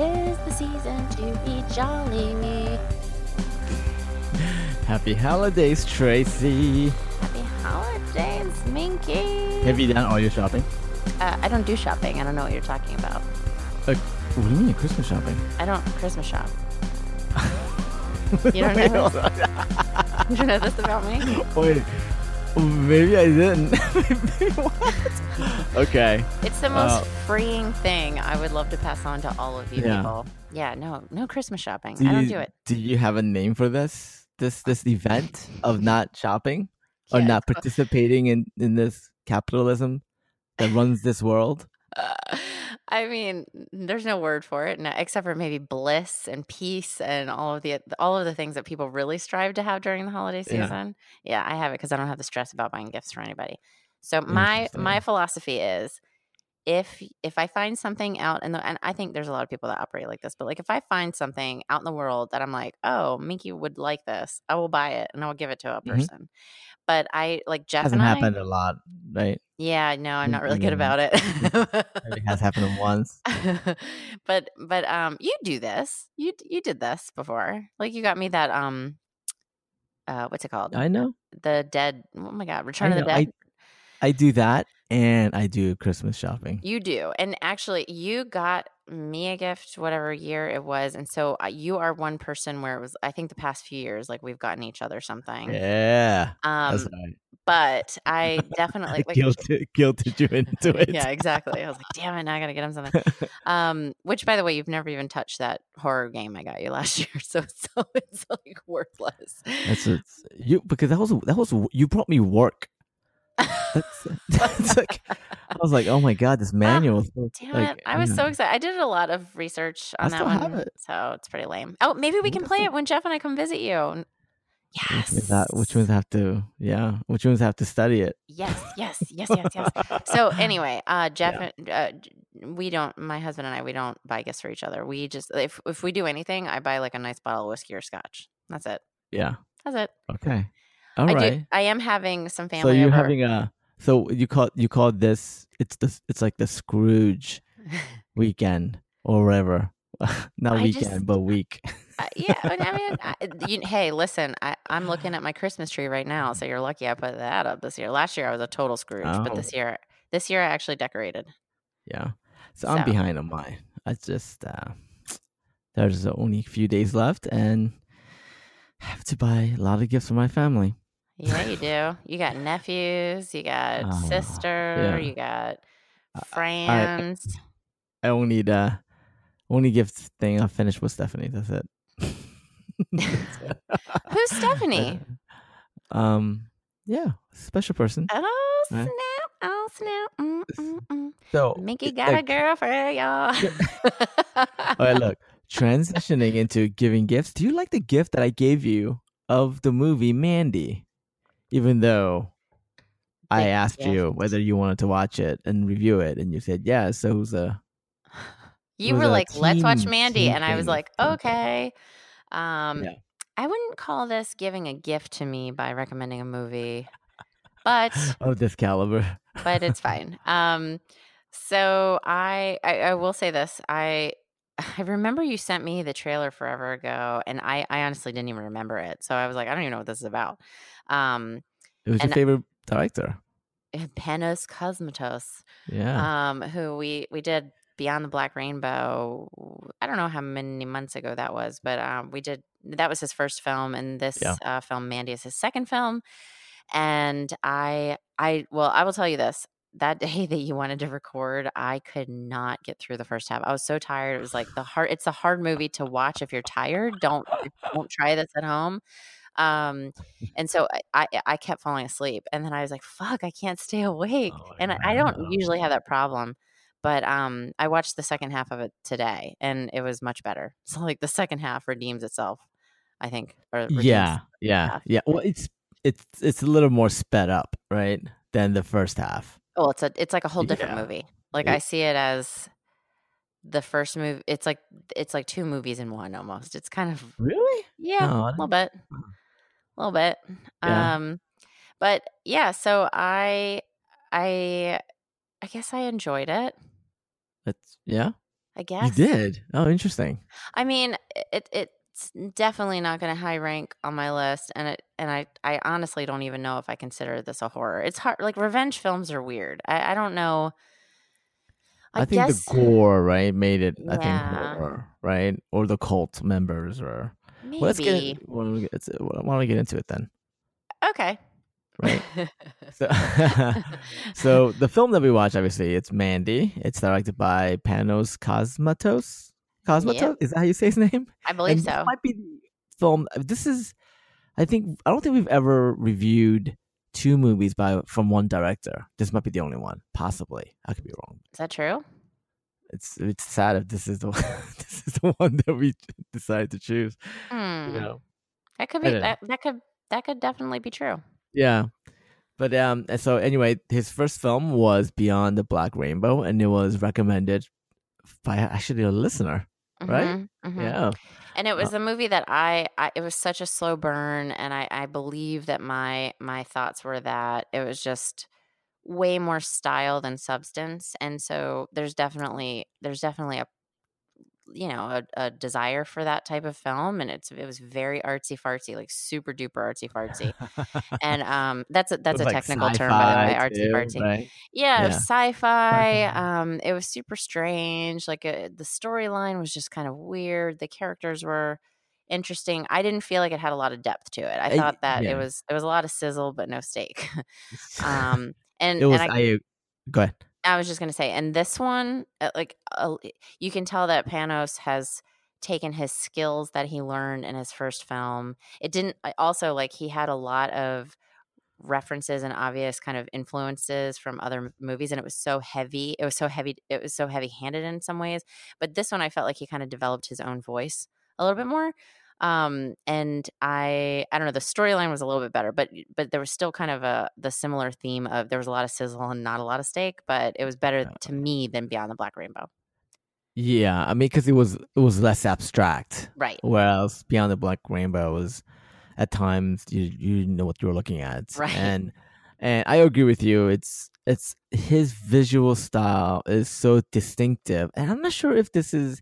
tis the season to be jolly. Happy holidays, Tracy. Happy holidays, Minky. Have you done all your shopping? Uh, I don't do shopping. I don't know what you're talking about. Uh, what do you mean Christmas shopping? I don't Christmas shop. You don't know this? You know this about me? Wait, maybe I didn't. Maybe what? Okay. It's the most Uh, freeing thing. I would love to pass on to all of you Yeah. people. Yeah, no, no Christmas shopping. Do I don't you- do it. Do you have a name for this? This this event of not shopping or Yeah, not participating in in this capitalism that runs this world? Uh, I mean, there's no word for it, no, except for maybe bliss and peace and all of the all of the things that people really strive to have during the holiday season. Yeah, I have it because I don't have the stress about buying gifts for anybody. So my my philosophy is, if if I find something out in the and I think there's a lot of people that operate like this, but like if I find something out in the world that I'm like, oh, Minky would like this, I will buy it and I will give it to a Mhm. person. But I like Jeff Hasn't and I. happened a lot, right? Yeah, no, I'm not really good about it. It has happened once. but but um you do this you you did this before like you got me that um uh what's it called I know. the dead oh my god return of the know. I dead I do that, and I do Christmas shopping. you do and actually you got me a gift whatever year it was and so uh, you are one person where it was i think the past few years like we've gotten each other something Yeah, um right. but i definitely I like guilted, guilted you into it. yeah exactly i was like damn it now i gotta get him something Um, which by the way, you've never even touched that horror game I got you last year, so so it's like worthless. That's you because that was that was you brought me work. That's, that's like I was like, oh my god, this manual. is so- Damn like, it! I was so excited. I did a lot of research on that one, it. so it's pretty lame. Oh, maybe we can play it when Jeff and I come visit you. Which Yes. which means I have to, yeah, which means have to study it. Yes, yes, yes, yes, yes. So anyway, uh, Jeff, and uh, we don't. My husband and I, we don't buy gifts for each other. We just if if we do anything, I buy like a nice bottle of whiskey or scotch. That's it. yeah. That's it. Okay. All I right. do. I am having some family. So you're over. having a. So you call you call this? It's the it's like the Scrooge weekend or whatever. Not I weekend, just- but week. Uh, yeah, I mean, I, you, hey, listen, I, I'm looking at my Christmas tree right now, so you're lucky I put that up this year. Last year I was a total Scrooge, but Oh. this year, this year I actually decorated. Yeah. So I'm behind on mine. I just uh there's only a few days left and I have to buy a lot of gifts for my family. Yeah, you do. You got nephews, you got Oh, sister, yeah. you got friends. I only the only gift thing I finished with Stephanie. That's it. Who's Stephanie? Um yeah, special person. Oh snap! Oh snap! Mm, mm, mm. So Minky got a like, girlfriend, y'all. All right, look. Transitioning into giving gifts. Do you like the gift that I gave you of the movie Mandy? Even though I asked you whether you wanted to watch it and review it, and you said yes. So it was a you was were a like, "Let's watch Mandy," and I was like, "Okay." Um, Yeah. I wouldn't call this giving a gift to me by recommending a movie, but of this caliber. but it's fine. Um, so I, I I will say this. I I remember you sent me the trailer forever ago, and I I honestly didn't even remember it. So I was like, I don't even know what this is about. Um, It was your favorite director. Panos Cosmatos. Yeah. um, who we we did Beyond the Black Rainbow. I don't know how many months ago that was, but um, we did. That was his first film, and this Yeah. uh, film, Mandy, is his second film. And I, I, well, I will tell you this: that day that you wanted to record, I could not get through the first half. I was so tired. It was like the hard. It's a hard movie to watch if you're tired. Don't don't try this at home. Um, and so I, I kept falling asleep, and then I was like, "Fuck, I can't stay awake." Oh, and I, I don't usually have that problem, but um, I watched the second half of it today, and it was much better. So like the second half redeems itself, I think. Or yeah. Yeah. half. Yeah. Well, it's it's it's a little more sped up, right, than the first half. Well, it's a it's like a whole different Yeah. movie. Like It- I see it as the first movie. It's like it's like two movies in one almost. It's kind of Really? yeah, Oh, a little bit, Oh. a little bit. Yeah. Um, but yeah. So I I I guess I enjoyed it. That's yeah. I I guess You did. Oh, interesting. I mean, it it it's definitely not going to high rank on my list, and it and I I honestly don't even know if I consider this a horror. It's hard. Like revenge films are weird. I I don't know. I, I, think guess the gore, right, made it. I think Yeah. horror, right, or the cult members, or maybe well, let's get. Why don't we get, why don't we get into it then? okay. Right. So, so the film that we watch, obviously, it's Mandy. It's directed by Panos Cosmatos. Cosmatos Yep. is that how you say his name? I believe And this so. might be the film. This is, I think, I don't think we've ever reviewed two movies by from one director. This might be the only one, possibly. I could be wrong. Is that true? It's it's sad if this is the this is the one that we decided to choose. Hmm. You know. That could be that, that could that could definitely be true. Yeah. But um so anyway, his first film was Beyond the Black Rainbow and it was recommended by actually a listener. Right? Mhm, mhm. Yeah. And it was Uh, a movie that I, I it was such a slow burn and I I believe that my my thoughts were that it was just way more style than substance and so there's definitely there's definitely a you know a, a desire for that type of film and it's it was very artsy fartsy like super duper artsy fartsy and um that's a that's a like, technical term by the way artsy fartsy right? yeah, Yeah. sci-fi. Um, it was super strange. Like uh the storyline was just kind of weird. The characters were interesting. I didn't feel like it had a lot of depth to it. I thought that yeah. it was it was a lot of sizzle but no steak. um, and it was and I, I go ahead. I was just gonna say, and this one, uh, like uh, you can tell that Panos has taken his skills that he learned in his first film. It didn't also like he had a lot of references and obvious kind of influences from other movies and it was so heavy it was so heavy it was so heavy handed in some ways but this one i felt like he kind of developed his own voice a little bit more um and i i don't know the storyline was a little bit better but but there was still kind of a the similar theme of there was a lot of sizzle and not a lot of steak but it was better to me than beyond the black rainbow Yeah, I mean because it was it was less abstract. right Whereas Beyond the Black Rainbow was at times you you know what you're looking at. Right. And and I agree with you. It's it's his visual style is so distinctive. And I'm not sure if this is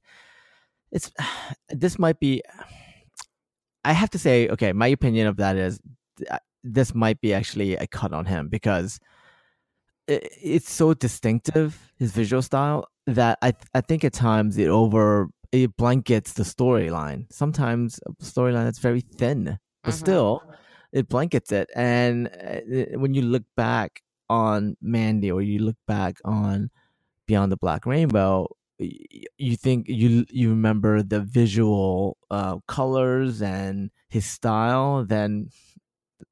it's this might be I have to say, okay, my opinion of that is th- this might be actually a cut on him because it, it's so distinctive his visual style that I th- I think at times it over it blankets the storyline. Sometimes a storyline that's very thin, but Mhm. still it blankets it. And uh, when you look back on Mandy or you look back on Beyond the Black Rainbow, you think you you remember the visual uh, colors and his style than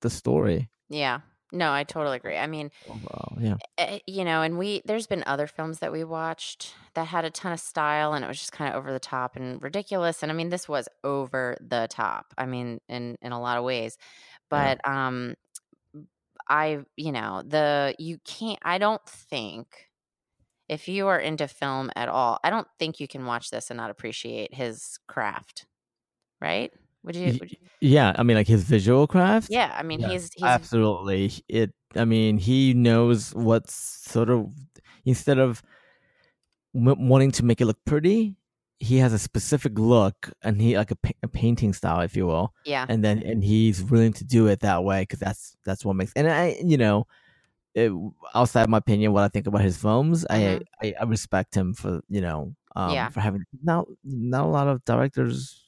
the story. yeah no i totally agree i mean Overall, yeah. eh, you know, and we there's been other films that we watched that had a ton of style and it was just kind of over the top and ridiculous. And I mean, this was over the top. I mean, in in a lot of ways. But um I, you know, the you can't I don't think if you are into film at all, I don't think you can watch this and not appreciate his craft. Right? Would you, would you Yeah, I mean, like his visual craft. Yeah, I mean, Yeah, he's he's absolutely. It. I mean, he knows what's sort of instead of wanting to make it look pretty, he has a specific look and he like a, a painting style, if you will, yeah. and then and he's willing to do it that way because that's that's what makes. And I, you know, it, outside of my opinion, what I think about his films, Mhm. I, I I respect him for you know, um, Yeah. for having not not a lot of directors,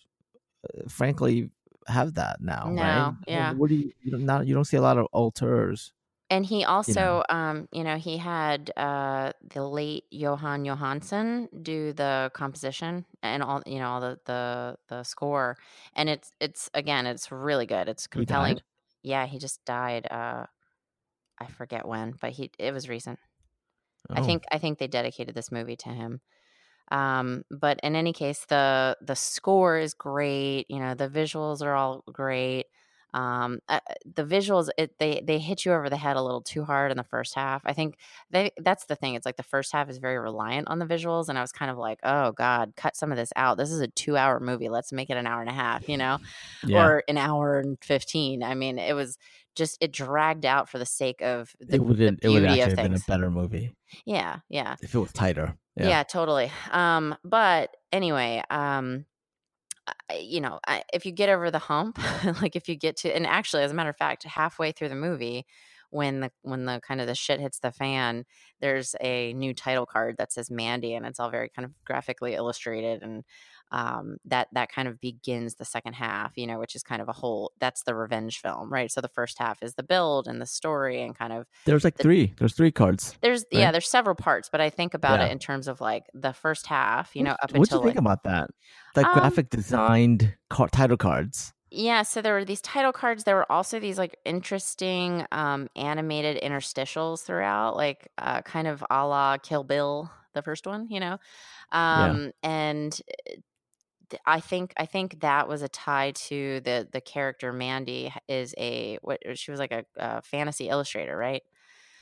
uh, frankly, have that now. No, right? yeah. What do you you don't not you don't see a lot of auteurs. And he also, um, you know, he had uh, the late Jóhann Jóhannsson do the composition and all, you know, all the the the score, and it's it's again, it's really good. It's He compelling. died? Yeah, he just died. Uh, I forget when, but he it was recent. I Oh. think I think they dedicated this movie to him. Um, but in any case, the the score is great. You know, the visuals are all great. Um, uh, the visuals it, they they hit you over the head a little too hard in the first half. I think they that's the thing. It's like the first half is very reliant on the visuals, and I was kind of like, oh god, cut some of this out. This is a two hour movie. Let's make it an hour and a half, you know, Yeah. or an hour and fifteen. I mean, it was just it dragged out for the sake of the, it wouldn't. the It would actually have been a better movie yeah, yeah. if it was tighter. Yeah. Yeah. totally. Um, but anyway, um, you know, I, if you get over the hump, like if you get to, and actually, as a matter of fact, halfway through the movie, when the when the kind of the shit hits the fan, there's a new title card that says Mandy, and it's all very kind of graphically illustrated, and um, that that kind of begins the second half, you know, which is kind of a whole. That's the revenge film, right? So the first half is the build and the story, and kind of There's like The- three. There's three cards. there's yeah, there's several parts, but I think about Yeah. it in terms of like the first half, you know, up What do you think like, about that? The Um, graphic designed car- title cards. yeah, so there were these title cards. There were also these like interesting um animated interstitials throughout, like uh kind of a la Kill Bill, the first one, you know. Um and uh, th- I think I think that was a tie to the the character Mandy is a what she was like a, a fantasy illustrator, right?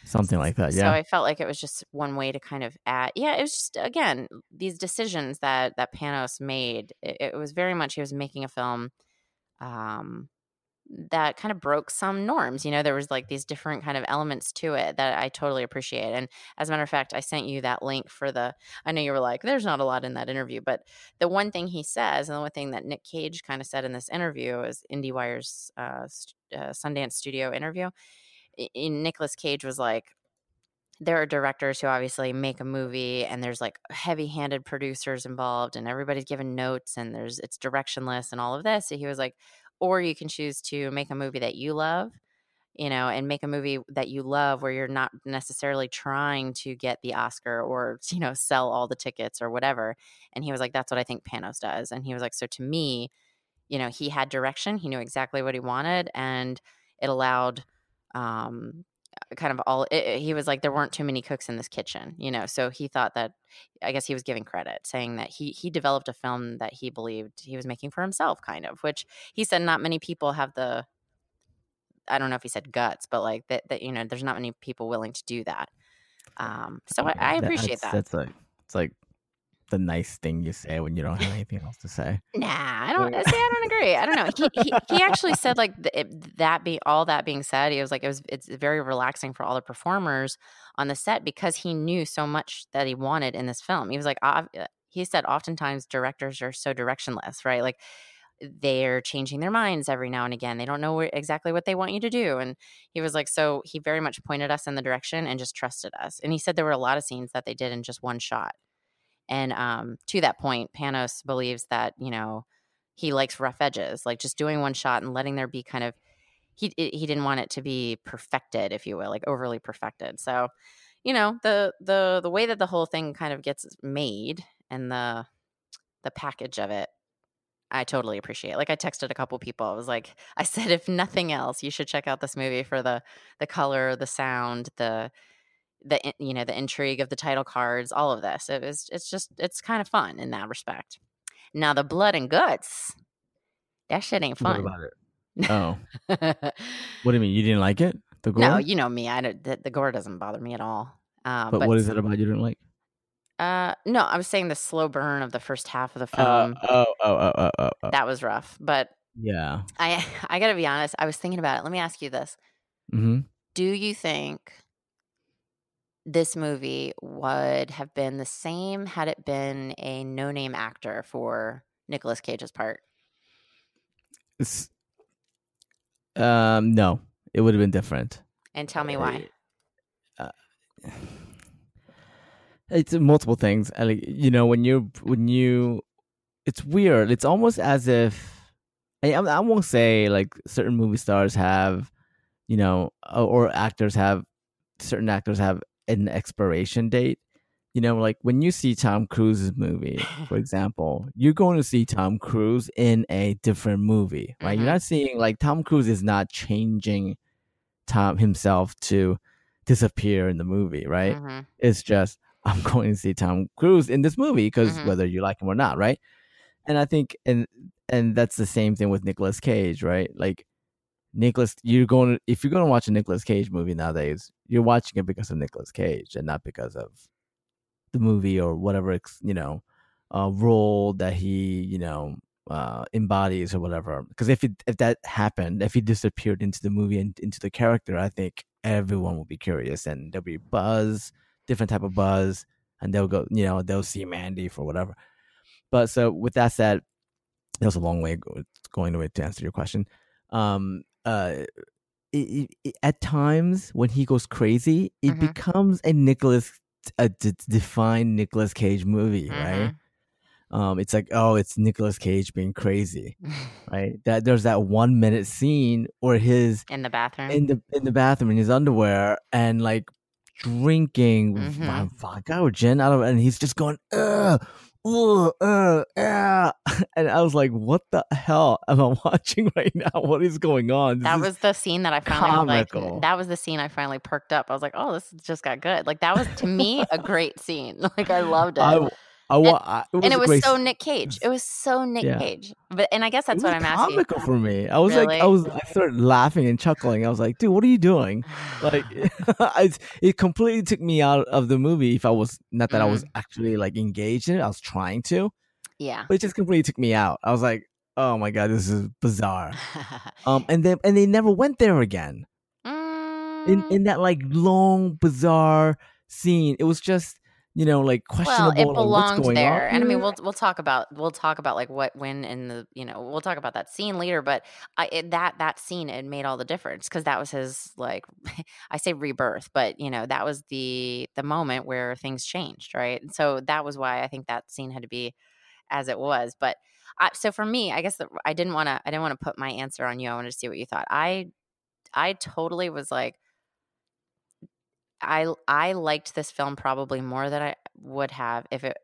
Something like that. Yeah. So I felt like it was just one way to kind of add. Yeah, it was just again these decisions that that Panos made. It, it was very much he was making a film um, that kind of broke some norms. You know, there was like these different kind of elements to it that I totally appreciate. And as a matter of fact, I sent you that link for the. I know you were like, "There's not a lot in that interview," but the one thing he says, and the one thing that Nick Cage kind of said in this interview is IndieWire's uh, uh, Sundance Studio interview. In Nicolas Cage was like there are directors who obviously make a movie and there's like heavy-handed producers involved and everybody's given notes and there's it's directionless and all of this he was like or you can choose to make a movie that you love you know and make a movie that you love where you're not necessarily trying to get the oscar or you know sell all the tickets or whatever. And he was like that's what i think panos does. And he was like so to me you know he had direction. He knew exactly what he wanted and it allowed um kind of all it, it- he was like there weren't too many cooks in this kitchen you know so he thought that i guess he was giving credit saying that he he developed a film that he believed he was making for himself kind of which he said not many people have the i don't know if he said guts but like that that you know there's not many people willing to do that. Um so i, I appreciate that's, that. That's like it's like the nice thing you say when you don't have anything else to say. Nah, I don't see. I don't agree. I don't know. He he, he actually said like it, that. Be all that being said, he was like it was. It's very relaxing for all the performers on the set because he knew so much that he wanted in this film. He was like, "Ob- uh," he said, oftentimes directors are so directionless, right? Like they're changing their minds every now and again. They don't know where, exactly what they want you to do. And he was like, so he very much pointed us in the direction and just trusted us. And he said there were a lot of scenes that they did in just one shot. And um, to that point, Panos believes that, you know, he likes rough edges, like just doing one shot and letting there be kind of, he, he didn't want it to be perfected, if you will, like overly perfected. So, you know, the, the, the way that the whole thing kind of gets made and the, the package of it, I totally appreciate. Like I texted a couple people. I was like, I said, if nothing else, you should check out this movie for the the color, the sound, the the you know the intrigue of the title cards, all of this. It was it's just it's kind of fun in that respect. Now the blood and guts, that shit ain't What fun. about it? Oh, what do you mean? You didn't like it? The gore? no, you know me. I don't. The, the gore doesn't bother me at all. Um, but, what is it about you didn't like? Uh, no, I was saying the slow burn of the first half of the Uh, film. oh, oh, oh, oh, oh, oh. that was rough, but Yeah. I I gotta be honest. I was thinking about it. Let me ask you this: Mm-hmm. Do you think this movie would have been the same had it been a no-name actor for Nicolas Cage's part? It's, um, no, it would have been different. And tell me why. Uh, it's multiple things. Like you know, when you when you, it's weird. It's almost as if I, I won't say like certain movie stars have, you know, or actors have certain actors have an expiration date. You know, like when you see Tom Cruise's movie, for example, you're going to see Tom Cruise in a different movie, right? Mhm. You're not seeing like Tom Cruise is not changing Tom himself to disappear in the movie, right? Mhm. It's just I'm going to see Tom Cruise in this movie because Mhm. whether you like him or not, right? And I think and and that's the same thing with Nicolas Cage, right? Like Nicolas, you're going to, if you're going to watch a Nicolas Cage movie nowadays, you're watching it because of Nicolas Cage and not because of the movie or whatever you know uh, role that he you know uh, embodies or whatever. Because if it if that happened, if he disappeared into the movie and into the character, I think everyone will be curious and there'll be buzz, different type of buzz, and they'll go, you know, they'll see Mandy for whatever. But so with that said, that was a long way going away to answer your question. Um, uh, it, it, at times when he goes crazy, it Mhm. becomes a Nicolas a d- defined Nicolas Cage movie, Mm-hmm. right? Um, it's like, oh, it's Nicolas Cage being crazy, right? That there's that one minute scene where his in the bathroom. in the in the bathroom in his underwear and like drinking Mhm. vodka or gin out of and he's just going, uh, uh, uh, uh. and I was like, what the hell am I watching right now? What is going on? This that was the scene that I finally like. That was the scene I finally perked up. I was like, "Oh, this just got good." Like that was to me a great scene. Like I loved it. I, I, wa- I, it and it was great so Nick Cage. It was so Nick Yeah. Cage. But and I guess that's it what I'm asking. comical for me. I was like, I was, I started laughing and chuckling. I was like, dude, what are you doing? Like, I, it completely took me out of the movie. If I was not that I was actually like engaged in it, I was trying to, yeah. but it just completely took me out. I was like, oh my god, this is bizarre. Um, and then and they never went there again. In Mm, in that like long bizarre scene, it was just you know like well, questionable. it like, what's belonged going there, and I mean, we'll mm-hmm. we'll talk about we'll talk about like what when in the you know we'll talk about that scene later. But I it, that that scene it made all the difference because that was his like I say rebirth, but you know that was the the moment where things changed, right? And so that was why I think that scene had to be as it was. But I, so for me, I guess that I didn't want to I didn't want to put my answer on you. I wanted to see what you thought. I I totally was like I I liked this film probably more than I would have if it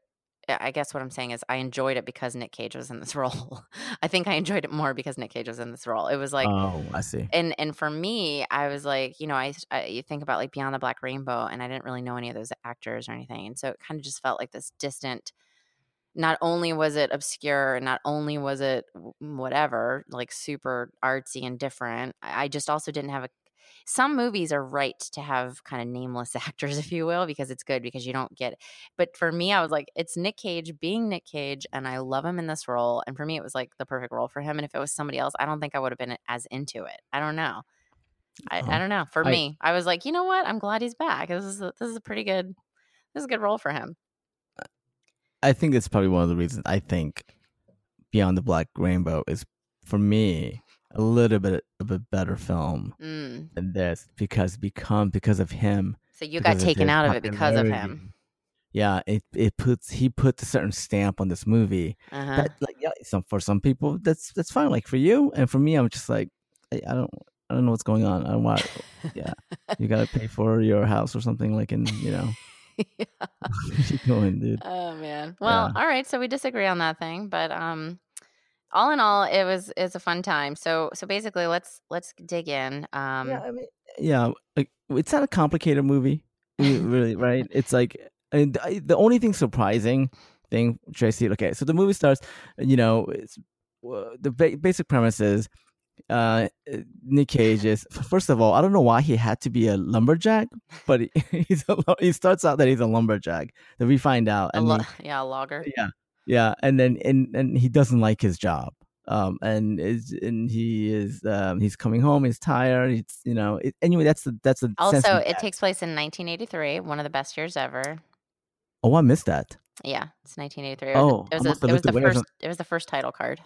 I guess what I'm saying is I enjoyed it because Nick Cage was in this role. I think I enjoyed it more because Nick Cage was in this role. It was like oh, I see. and and for me, I was like, you know, I, I you think about like Beyond the Black Rainbow, and I didn't really know any of those actors or anything, and so it kind of just felt like this distant. Not only was it obscure, and not only was it whatever, like super artsy and different, I I just also didn't have a. Some movies are right to have kind of nameless actors, if you will, because it's good because you don't get. But for me, I was like, it's Nick Cage being Nick Cage, and I love him in this role. And for me, it was like the perfect role for him. And if it was somebody else, I don't think I would have been as into it. I don't know. I, Uh-huh. I don't know. For I- me, I was like, you know what? I'm glad he's back. This is a, this is a pretty good. This is a good role for him. I think that's probably one of the reasons I think Beyond the Black Rainbow is for me a little bit of a better film Mm. than this because become because of him. So you got taken out of it because of him. Yeah, it it puts he puts a certain stamp on this movie Uh-huh. that like yeah, some for some people that's that's fine. Like for you and for me, I'm just like I, I don't I don't know what's going on. I don't want yeah. you gotta pay for your house or something like in you know keep going, dude. Oh man. Well, all right. So we disagree on that thing, but um, all in all, it was it's a fun time. So so basically, let's let's dig in. Um, yeah, I mean, yeah, like it's not a complicated movie, really, right? It's like, and I, the only thing surprising thing, Tracy. Okay, so the movie starts. You know, it's uh, the ba- basic premise is. Uh, Nick Cage is first of all. I don't know why he had to be a lumberjack, but he, he's a, he starts out that he's a lumberjack. Then we find out, a and lo- he- yeah, a logger. yeah, yeah, and then and and he doesn't like his job. Um, and is and he is um he's coming home. He's tired. It's you know it, anyway. That's the that's the Also, it takes place in 1983, one of the best years ever. Oh, I missed that. Yeah, it's 1983. Oh, it was, a, it was looked the first. It was the first title card.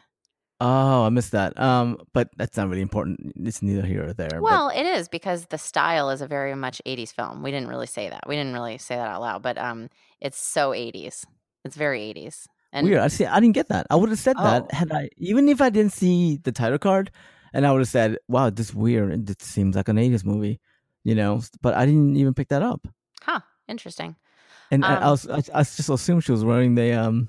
Oh, I missed that. Um, but that's not really important. It's neither here or there. but- Well, it is because the style is a very much 80s film. We didn't really say that. We didn't really say that out loud, but um, it's so 80s. It's very 80s. And weird. I see. I didn't get that. I would have said Oh. that had I even if I didn't see the title card, and I would have said, "Wow, this is weird. It seems like an '80s movie," you know. But I didn't even pick that up. huh, interesting. And I, I Um, was I, I just assumed she was wearing the um,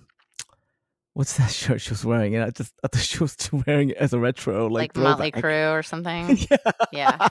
what's that shirt she was wearing? And I just I thought she was wearing it as a retro, like, Like, Motley. Crue or something. yeah, Yeah.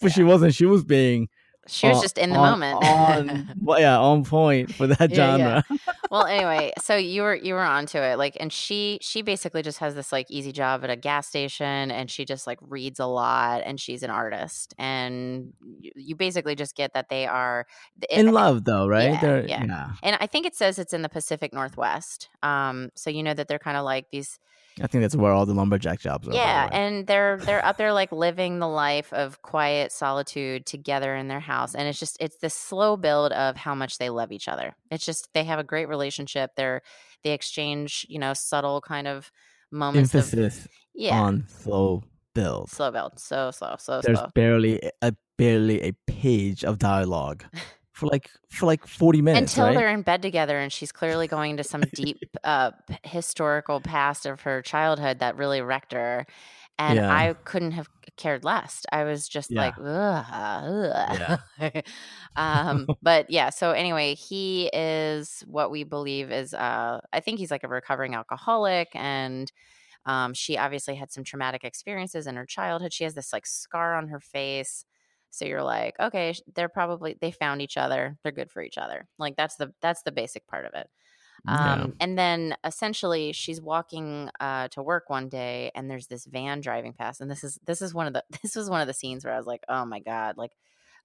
but she wasn't. She was being She was on- just in the on- moment. on well, yeah, on point for that Yeah, yeah. Well, anyway, so you were you were onto it, like, and she she basically just has this like easy job at a gas station, and she just like reads a lot, and she's an artist, and you, you basically just get that they are in love, though, right? Yeah, They're, yeah. yeah. and I think it says it's in the Pacific Northwest. Um, so you know that they're kind of like these I think that's where all the lumberjack jobs are. by the yeah, and they're they're up there like living the life of quiet solitude together in their house, and it's just it's this slow build of how much they love each other. It's just they have a great relationship. They're they exchange you know subtle kind of moments of emphasis yeah on slow build. slow build, so slow, so There's slow. barely a barely a page of dialogue for like for like forty minutes, Until right? they're in bed together, and she's clearly going to some deep uh, historical past of her childhood that really wrecked her. And Yeah. I couldn't have cared less. I was just Yeah. like, ugh, ugh. um, but yeah. So anyway, he is what we believe is. Uh, I think he's like a recovering alcoholic, and um, she obviously had some traumatic experiences in her childhood. She has this like scar on her face. So you're like, okay, they're probably they found each other. They're good for each other. Like that's the that's the basic part of it. Yeah. Um, and then essentially she's walking uh, to work one day, and there's this van driving past, and this is this is one of the this was one of the scenes where I was like, oh my god, like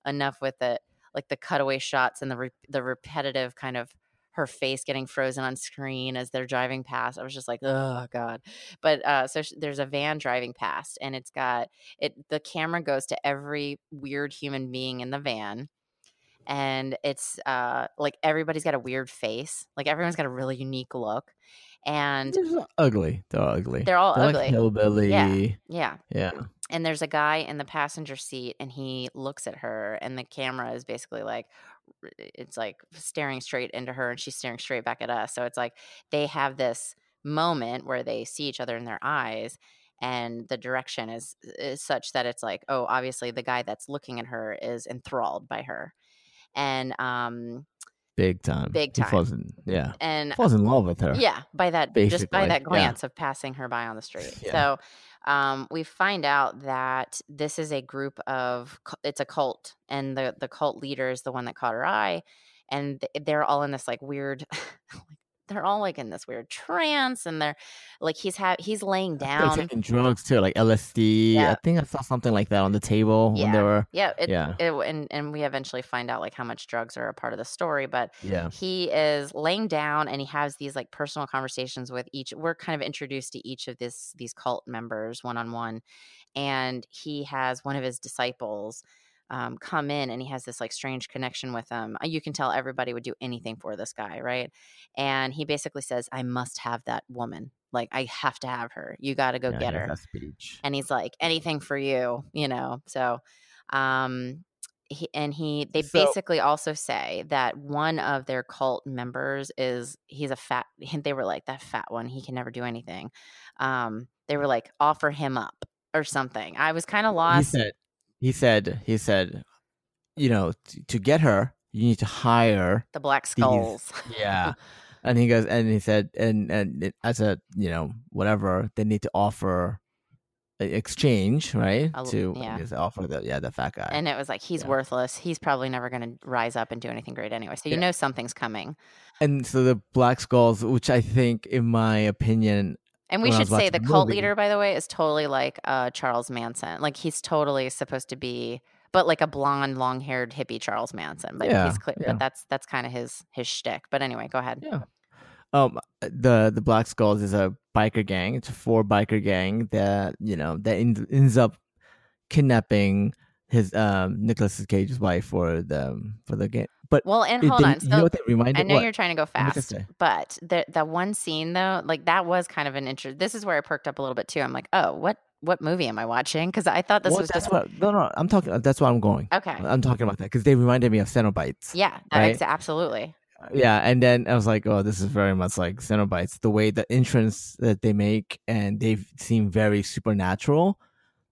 enough with it, like the cutaway shots and the re- the repetitive kind of her face getting frozen on screen as they're driving past. I was just like, oh god. But uh, so sh- there's a van driving past, and it's got it. The camera goes to every weird human being in the van and it's uh like everybody's got a weird face like everyone's got a really unique look and They're ugly. They're ugly. they're all They're ugly like hillbilly. Yeah. yeah yeah. and there's a guy in the passenger seat and he looks at her and the camera is basically like it's like staring straight into her and she's staring straight back at us so it's like they have this moment where they see each other in their eyes and the direction is is such that it's like oh obviously the guy that's looking at her is enthralled by her and um Big time. Big He time. falls in, yeah. and Falls in love with her. Yeah, by that just by Basically, that yeah. glance of passing her by on the street. Yeah. So um, we find out that this is a group of it's a cult, and the the cult leader is the one that caught her eye, and they're all in this like weird. They're all like in this weird trance, and they're like he's ha- he's laying uh, They're down. taking drugs too, like LSD. Yeah. I think I saw something like that on the table when they were. Yeah, it, Yeah. it, and and we eventually find out like how much drugs are a part of the story, but Yeah. he is laying down and he has these like personal conversations with each we're kind of introduced to each of this these cult members one on one and he has one of his disciples um, come in and he has this like strange connection with them you can tell everybody would do anything for this guy right? And he basically says i must have that woman. Like i have to have her. You got to go yeah, get her. speech. and he's like anything for you you know? So um he, and he they So- basically also say that one of their cult members is he's a fat they were like that fat one he can never do anything. Um they were like offer him up or something. I was kind of He lost said. He said. He said. You know, t- to get her, you need to hire. the black skulls Yeah. and he goes, and he said, and and it, as a you know whatever, they need to offer exchange, right? A to yeah. Offer the yeah the fat guy. and it was like he's Yeah. worthless he's probably never going to rise up and do anything great anyway so you Yeah. know something's coming And so the Black Skulls, which I think, in my opinion, And we should say the cult movie- leader, by the way, is totally like uh, Charles Manson. Like he's totally supposed to be, but like a blonde, long-haired hippie Charles Manson. But Yeah, he's clear, yeah. but that's that's kind of his his shtick. But anyway, go ahead. yeah. Um, the the Black Skulls is a biker gang. It's a four biker gang that you know that en- ends up kidnapping his um Nicolas Cage's wife for the for the game. But Well, and hold didn't- on. you know what they reminded? I know what? you're trying to go What was I fast, but the the one scene though, like that was kind of an interest. This is where I perked up a little bit too. I'm like, oh, what what movie am I watching? Because I thought this Well, was that's just what. No, no. I'm talking. That's why I'm going. okay. I'm talking about that because they reminded me of Cenobites. Yeah, right? absolutely. Yeah, and then I was like, oh, this is very much like Cenobites. The way the entrance that they make and they seem very supernatural.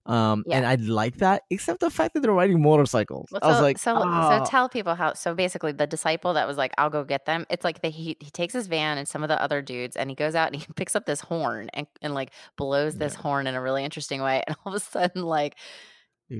Um, yeah. and I like that, except the fact that they're riding motorcycles. Well, I was like, so, "Ah." so tell people how. So basically, the disciple that was like, "I'll go get them." It's like the, he he takes his van and some of the other dudes, and he goes out and he picks up this horn and, and like blows this horn in a really interesting way, and all of a sudden, like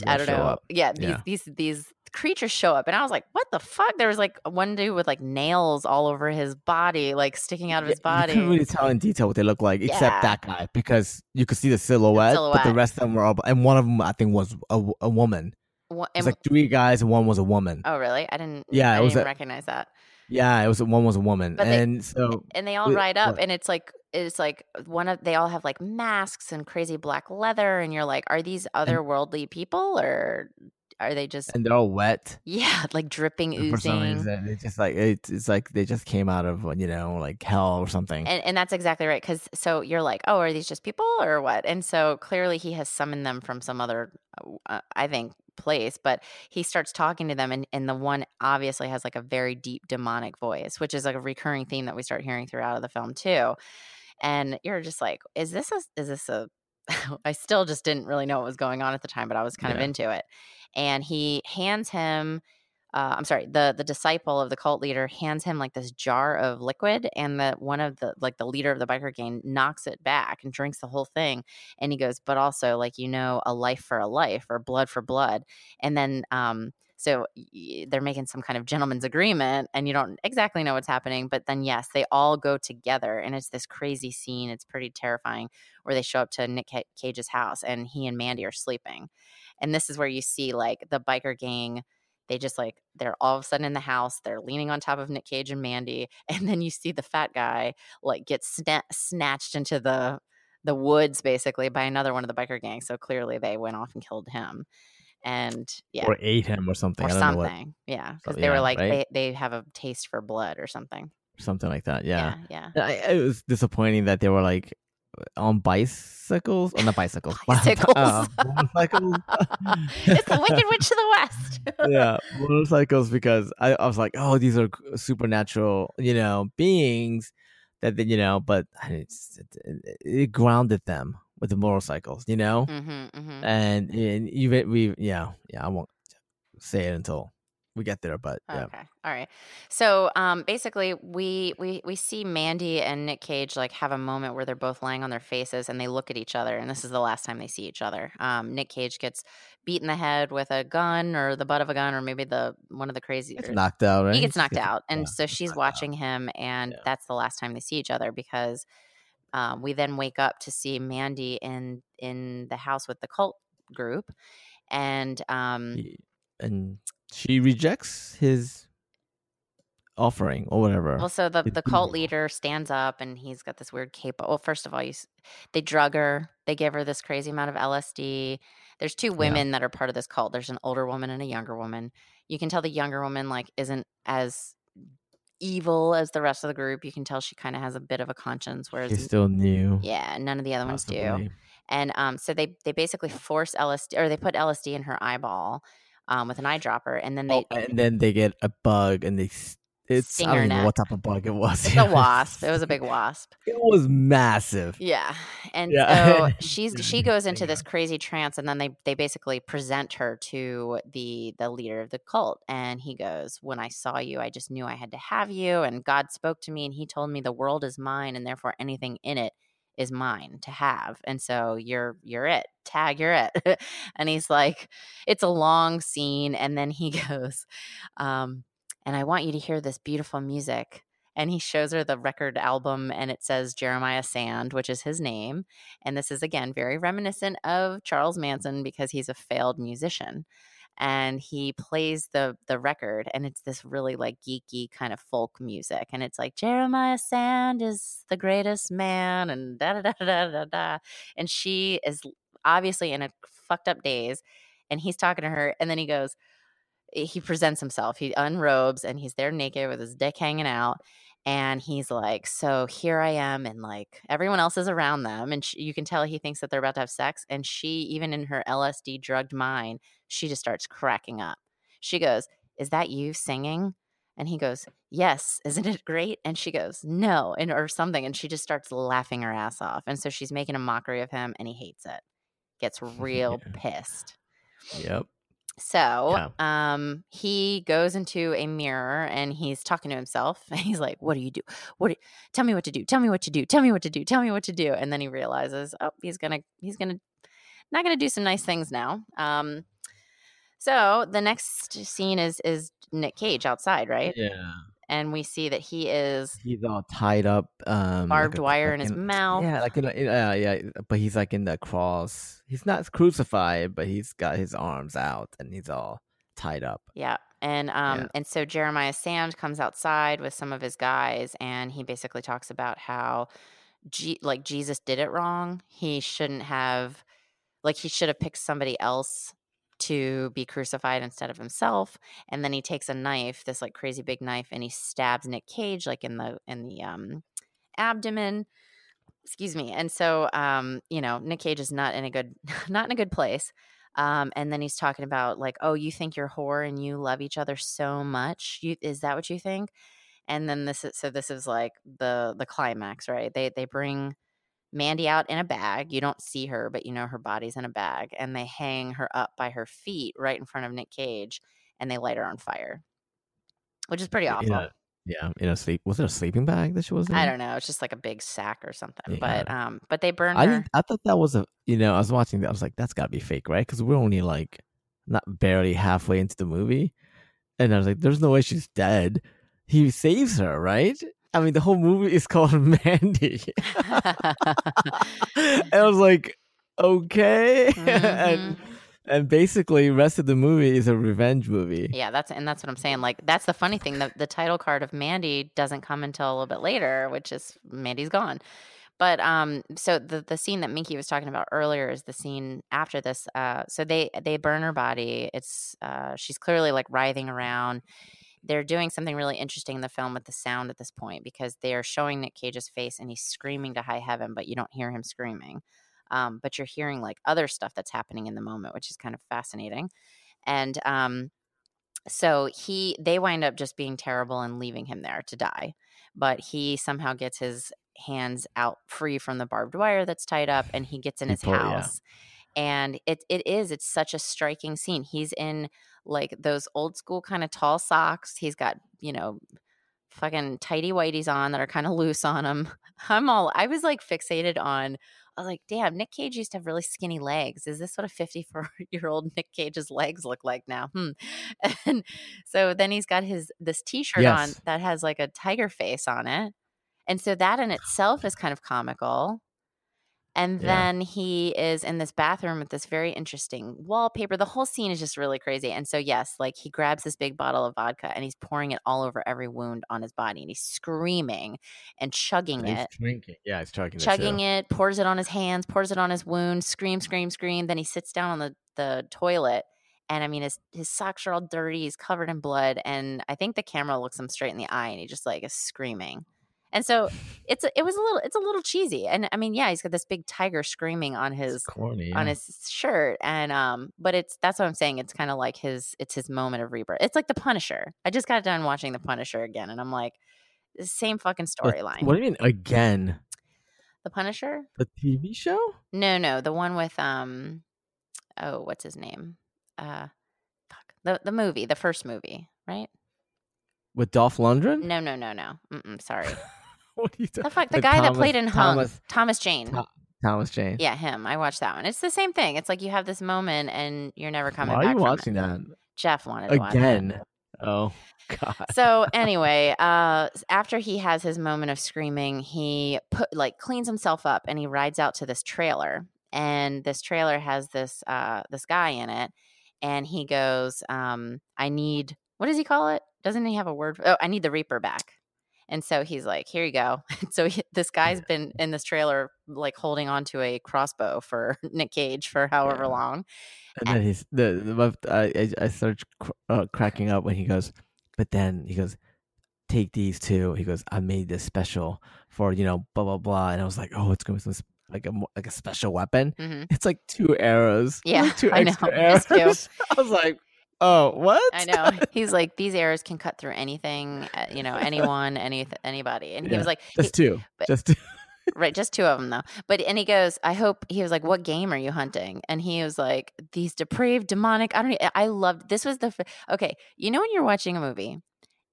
I don't know, up. yeah, these Yeah. these these creatures show up and I was like, what the fuck? There was like one dude with like nails all over his body, like sticking out of his You body. couldn't really tell in detail what they look like, except that guy, because you could see the silhouette, but the rest of them were all. And one of them, I think, was a, a woman. It was like three guys and one was a woman. oh really? I didn't Yeah, I it was didn't a- recognize that. Yeah, it was one was a woman, But they- and so and they all ride up what? and it's like it's like one of they all have like masks and crazy black leather and you're like are these otherworldly people or are they just and they're all wet. yeah like dripping And for some oozing reason, it's just like it's, it's like they just came out of you know like hell or something. and, and that's exactly right because so you're like oh are these just people or what and so clearly he has summoned them from some other uh, i think place but he starts talking to them and, and the one obviously has like a very deep demonic voice which is like a recurring theme that we start hearing throughout of the film too and you're just like is this a is this a i still just didn't really know what was going on at the time but i was kind of into it. And he hands him uh, I'm sorry, the the disciple of the cult leader hands him like this jar of liquid, and the one of the like the leader of the biker gang knocks it back and drinks the whole thing, and he goes, but also like you know, a life for a life or blood for blood, and then um. So they're making some kind of gentleman's agreement, and you don't exactly know what's happening. But then, yes, they all go together, and it's this crazy scene. It's pretty terrifying, where they show up to Nick Cage's house, and he and Mandy are sleeping, and this is where you see like the biker gang they just like they're all of a sudden in the house they're leaning on top of nick cage and mandy and then you see the fat guy like get sna- snatched into the the woods basically by another one of the biker gangs so clearly they went off and killed him and yeah Or ate him or something. or I don't know what something yeah So, because they were like right? they, they have a taste for blood or something something like that. Yeah. yeah, yeah. I, it was disappointing that they were like on bicycles, on the bicycles, Bicycles. uh, motorcycles. it's the wicked witch of the west yeah, motorcycles because I, I was like, oh, these are supernatural, you know, beings that you know, but it, it grounded them with the motorcycles, you know, hmm hmm and, and even we, yeah, yeah, I won't say it until we get there, but yeah, Okay. All right. So um basically we we we see Mandy and Nick Cage like have a moment where they're both lying on their faces and they look at each other and this is the last time they see each other. Um Nick Cage gets beat in the head with a gun or the butt of a gun or maybe the one of the crazy it's knocked out, right? he gets knocked out and yeah, so she's knocked out. watching him and Yeah. that's the last time they see each other because um, we then wake up to see Mandy in in the house with the cult group and um He- and she rejects his offering or whatever. Well, so the, the cult leader stands up and he's got this weird cape. Well, first of all, you, they drug her. They give her this crazy amount of LSD. There's two women that are part of this cult. There's an older woman and a younger woman. You can tell the younger woman like isn't as evil as the rest of the group. You can tell she kind of has a bit of a conscience, whereas She's still new. yeah, none of the other ones do. And um, so they they basically force LSD or they put LSD in her eyeball um, with an eyedropper, and then they Oh, and then they get a bug and they it's I don't know what type of bug it was. it's a wasp. It was a big wasp. It was massive. Yeah. And Yeah. so she's she goes into this crazy trance and then they they basically present her to the the leader of the cult and he goes, "When I saw you, I just knew I had to have you and God spoke to me and he told me the world is mine and therefore anything in it is mine to have. And so you're you're it. Tag you're it." and he's like, it's a long scene and then he goes, um, and I want you to hear this beautiful music and he shows her the record album and it says Jeremiah Sand, which is his name. And this is again very reminiscent of Charles Manson because he's a failed musician. And he plays the the record and it's this really like geeky kind of folk music. And it's like Jeremiah Sand is the greatest man and da da da da da da. And she is obviously in a fucked up daze. And he's talking to her, and then he goes, Eh, he presents himself. He unrobes and he's there naked with his dick hanging out. And he's like, So here I am. And like everyone else is around them. And sh you can tell he thinks that they're about to have sex. And she, even in her LSD drugged mind, she just starts cracking up. She goes, Is that you singing? And he goes, Yes, isn't it great? And she goes, No, and or something. And she just starts laughing her ass off. And so she's making a mockery of him and he hates it. Gets real Yeah. pissed. Yep. So, um, he goes into a mirror and he's talking to himself. And he's like, "What do you do? What? Do tell me what to do. Tell me what to do. Tell me what to do. Tell me what to do." And then he realizes, oh, he's gonna, he's gonna, not gonna do some nice things now. Um, So the next scene is is Nick Cage outside, right? Yeah. And we see that he is He's all tied up, um, barbed like a- wire like in his in- mouth. Yeah, like in, a- yeah, yeah. But he's like in the cross. He's not crucified, but he's got his arms out and he's all tied up. Yeah. And um Yeah. and so Jeremiah Sand comes outside with some of his guys and he basically talks about how G- like Jesus did it wrong. He shouldn't have like he should have picked somebody else to be crucified instead of himself and then he takes a knife this like crazy big knife and he stabs Nick Cage like in the in the um abdomen. Excuse me and so um you know Nick Cage is not in a good not in a good place um and then he's talking about like oh you think you're whore and you love each other so much? You is that what you think? And then this is so this is like the the climax right? They they bring Mandy out in a bag. You don't see her, but you know her body's in a bag. And they hang her up by her feet right in front of Nick Cage and they light her on fire, which is pretty awful. Yeah. Yeah, in a sleep. Was it a sleeping bag that she was in? I don't know. It's just like a big sack or something. Yeah. But um, but they burn I her. didn't, I thought that was a. You know, I was watching that. I was like, that's got to be fake, right? Because we're only like not barely halfway into the movie, and I was like, there's no way she's dead. He saves her, right? I mean, the whole movie is called Mandy. and I was like, okay. and and basically, rest of the movie is a revenge movie. yeah, that's and that's what I'm saying. Like that's the funny thing. The the title card of Mandy doesn't come until a little bit later, which is Mandy's gone. But um, so the the scene that Minky was talking about earlier is the scene after this. Uh, so they they burn her body. It's uh, she's clearly like writhing around. They're doing something really interesting in the film with the sound at this point because they are showing Nick Cage's face and he's screaming to high heaven, but you don't hear him screaming. Um, but you're hearing like other stuff that's happening in the moment, which is kind of fascinating. And um, so he they wind up just being terrible and leaving him there to die. But he somehow gets his hands out free from the barbed wire that's tied up and he gets in his house. yeah. And it it is, it's such a striking scene. He's in like those old school kind of tall socks. He's got, you know, fucking tighty whities on that are kind of loose on him. I'm all I was like fixated on I was like, damn, Nick Cage used to have really skinny legs. Is this what a 54 year old Nick Cage's legs look like now? Hmm. And so then he's got his this t-shirt on that has like a tiger face on it. And so that in itself is kind of comical. And Yeah. then he is in this bathroom with this very interesting wallpaper. The whole scene is just really crazy. And so, yes, like he grabs this big bottle of vodka and he's pouring it all over every wound on his body and he's screaming and chugging He's it drinking. Yeah, he's chugging, chugging it. it, pours it on his hands, pours it on his wound, scream, scream, scream. Then he sits down on the, the toilet. And I mean, his, his socks are all dirty. He's covered in blood. And I think the camera looks him straight in the eye and he just like is screaming. And so it's a, it was a little it's a little cheesy. And I mean, yeah, he's got this big tiger screaming on his corny. on his shirt and um but it's that's what i'm saying it's kind of like his it's his moment of rebirth it's like the punisher i just got done watching the punisher again and i'm like the same fucking storyline What do you mean again? the punisher The TV show? no no the one with um oh what's his name uh fuck the the movie the first movie right With Dolph Lundgren? no no no no Mm-mm, sorry What are you the talking fuck the Like guy that played in hung Thomas- thomas jane Tho- Thomas Jane. yeah him i watched that one it's the same thing it's like you have this moment and you're never coming Why back are you from it. watching that? jeff wanted to watch. Again. Oh God. so anyway, uh, after he has his moment of screaming, he put like cleans himself up and he rides out to this trailer. And this trailer has this uh, this guy in it, and he goes, um, "I need what does he call it? Doesn't he have a word? For, oh, I need the Reaper back." And so he's like, "Here you go." so he, this guy's been in this trailer, like holding onto a crossbow for Nick Cage for however Yeah. long. And then he's the, the I I- started cr- uh, cracking up when he goes, but then he goes, take these two. He goes, I made this special for you know blah blah blah, and I was like, oh, it's gonna be some, like a like a special weapon. hmm It's like two arrows. Yeah, like two I know, extra just two. arrows. I was like, oh, what? I know. He's like, these arrows can cut through anything, uh, you know, anyone, any anybody. And he was like, he- Just two. but- Just two. right, just two of them though. But and he goes, I hope he was like, what game are you hunting? And he was like, these depraved, demonic. I don't. I loved this. Was the okay. You know when you're watching a movie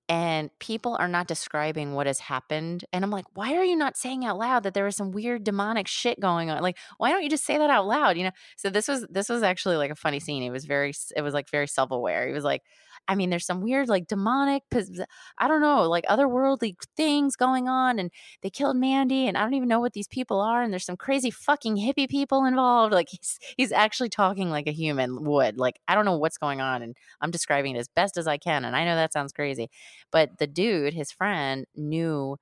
and people are not describing what has happened and i'm like why are you not saying out loud that there was some weird demonic shit going on? Like why don't you just say that out loud you know? So this was this was actually like a funny scene. It was very it was like very self-aware. He was like I mean, there's some weird, like demonic, I don't know, like otherworldly things going on. And they killed Mandy, and I don't even know what these people are. And there's some crazy fucking hippie people involved. Like he's he's actually talking like a human would. Like I don't know what's going on, and I'm describing it as best as I can. And I know that sounds crazy, but the dude, his friend, knew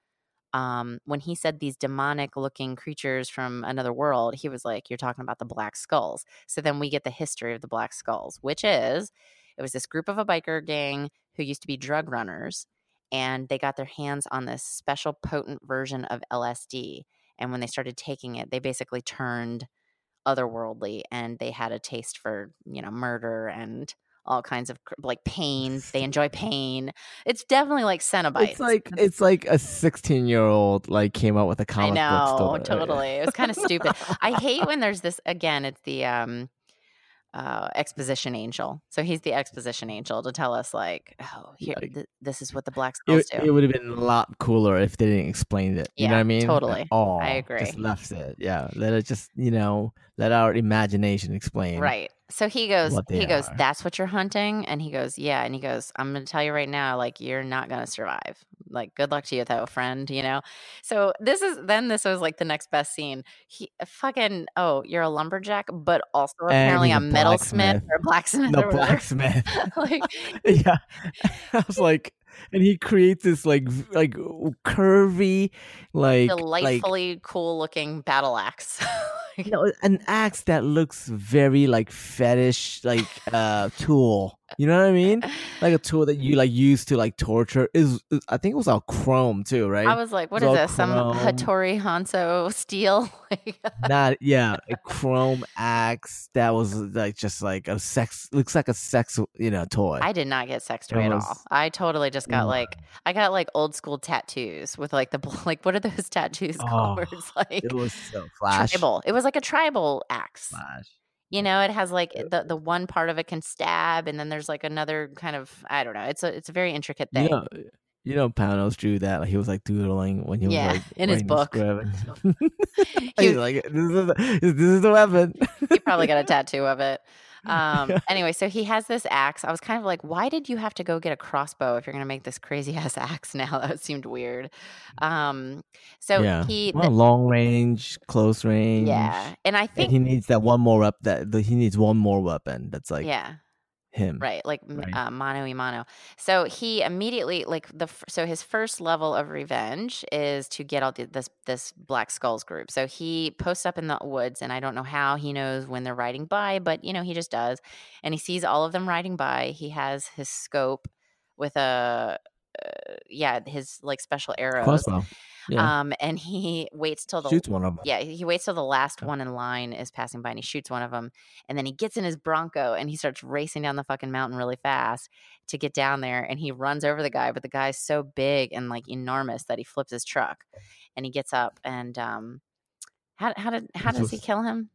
um, when he said these demonic looking creatures from another world, he was like, You're talking about the Black Skulls. So then we get the history of the Black Skulls, which is it was this group of a biker gang who used to be drug runners, and they got their hands on this special potent version of LSD. And when they started taking it, they basically turned otherworldly and they had a taste for, you know, murder and all kinds of like pain. They enjoy pain. It's definitely like Cenobites. It's like it's like a sixteen year old like came out with a comic I know, book story. totally. It was kind of stupid. I hate when there's this again. It's the um uh, exposition angel. So he's the exposition angel to tell us, like, oh, here, th- this is what the black skulls it, do. It would have been a lot cooler if they didn't explain it. You yeah, know what I mean? Totally. Oh, I agree. Just left it. Yeah. Let it just, you know, let our imagination explain. Right. So he goes, he are. goes, that's what you're hunting? And he goes, yeah. And he goes, I'm going to tell you right now, like, you're not going to survive. Like, good luck to you, though, friend, you know? So this is, then this was like the next best scene. He uh, fucking, oh, you're a lumberjack, but also apparently a, a metalsmith or a blacksmith. No, blacksmith. like, yeah. I was like, and he creates this like like curvy like delightfully like, cool looking battle axe you know, an axe that looks very like fetish like uh tool you know what I mean? Like a tool that you like use to like torture is, I think it was all chrome too, right? I was like, what is this? Some Hattori Hanzo steel? Uh, not yeah, a chrome axe that was like just like a sex looks like a sex you know toy. I did not get sex toy at all. I totally just got like I got like old school tattoos with like the like what are those tattoos oh, called? it's like it was so flash. Tribal. It was like a tribal axe. Flash. You know, it has like the the one part of it can stab, and then there's like another kind of I don't know. It's a it's a very intricate thing. You know, eh, you know Panos drew that. Like he was like doodling when he yeah, was like in his book. He's like, this is, the, this is the weapon. he probably got a tattoo of it. Um, anyway, so he has this axe. I was kind of like, why did you have to go get a crossbow if you're going to make this crazy ass axe now? That seemed weird. Um, so yeah. he well, long range, close range. Yeah, and I think and he needs that one more up. That he needs one more weapon. That's like yeah him. Right like right. Uh, mano y mano. So he immediately like the so his first level of revenge is to get all the, this this black skulls group. So he posts up in the woods and i don't know how he knows when they're riding by but you know he just does. And he sees all of them riding by. He has his scope with a uh, yeah his like special arrows Crossbow. Yeah. Um, and he waits till the shoots one of them. Yeah, he waits till the last one in line is passing by, and he shoots one of them, and then he gets in his Bronco and he starts racing down the fucking mountain really fast to get down there, and he runs over the guy, but the guy's so big and like enormous that he flips his truck, and he gets up and um, how how did how does he kill him?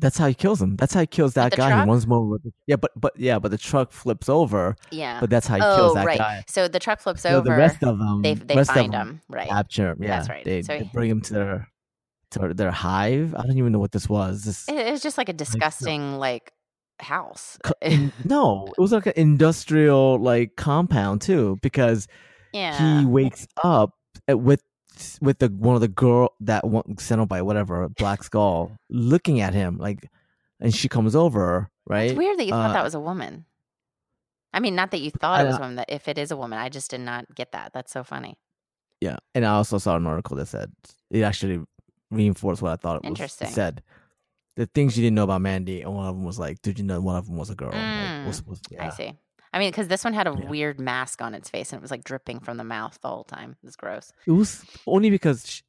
That's how he kills him. That's how he kills that guy. Truck? He runs more. Yeah, but but yeah, but the truck flips over. Yeah, but that's how he oh, kills that right. guy. So the truck flips so over. The rest of them, they they find them him. Right, capture him. Yeah, that's right. They, so they bring him to their to their hive. I don't even know what this was. This it was just like a disgusting like house. no, it was like an industrial like compound too, because yeah. he wakes up eh, with with the one of the girl that sent one Cenobite, whatever, Black Skull, looking at him like and she comes over, right? It's weird that you uh, thought that was a woman. I mean, not that you thought it was a woman. That if it is a woman, I just did not get that. That's so funny. Yeah, and I also saw an article that said it actually reinforced what I thought it was. Interesting. It said the things you didn't know about Mandy, and one of them was like, "Did you know one of them was a girl?" Mm, like, was, was, yeah. I see. I mean, because this one had a Yeah. weird mask on its face, and it was like dripping from the mouth the whole time. It was gross. It was only because she,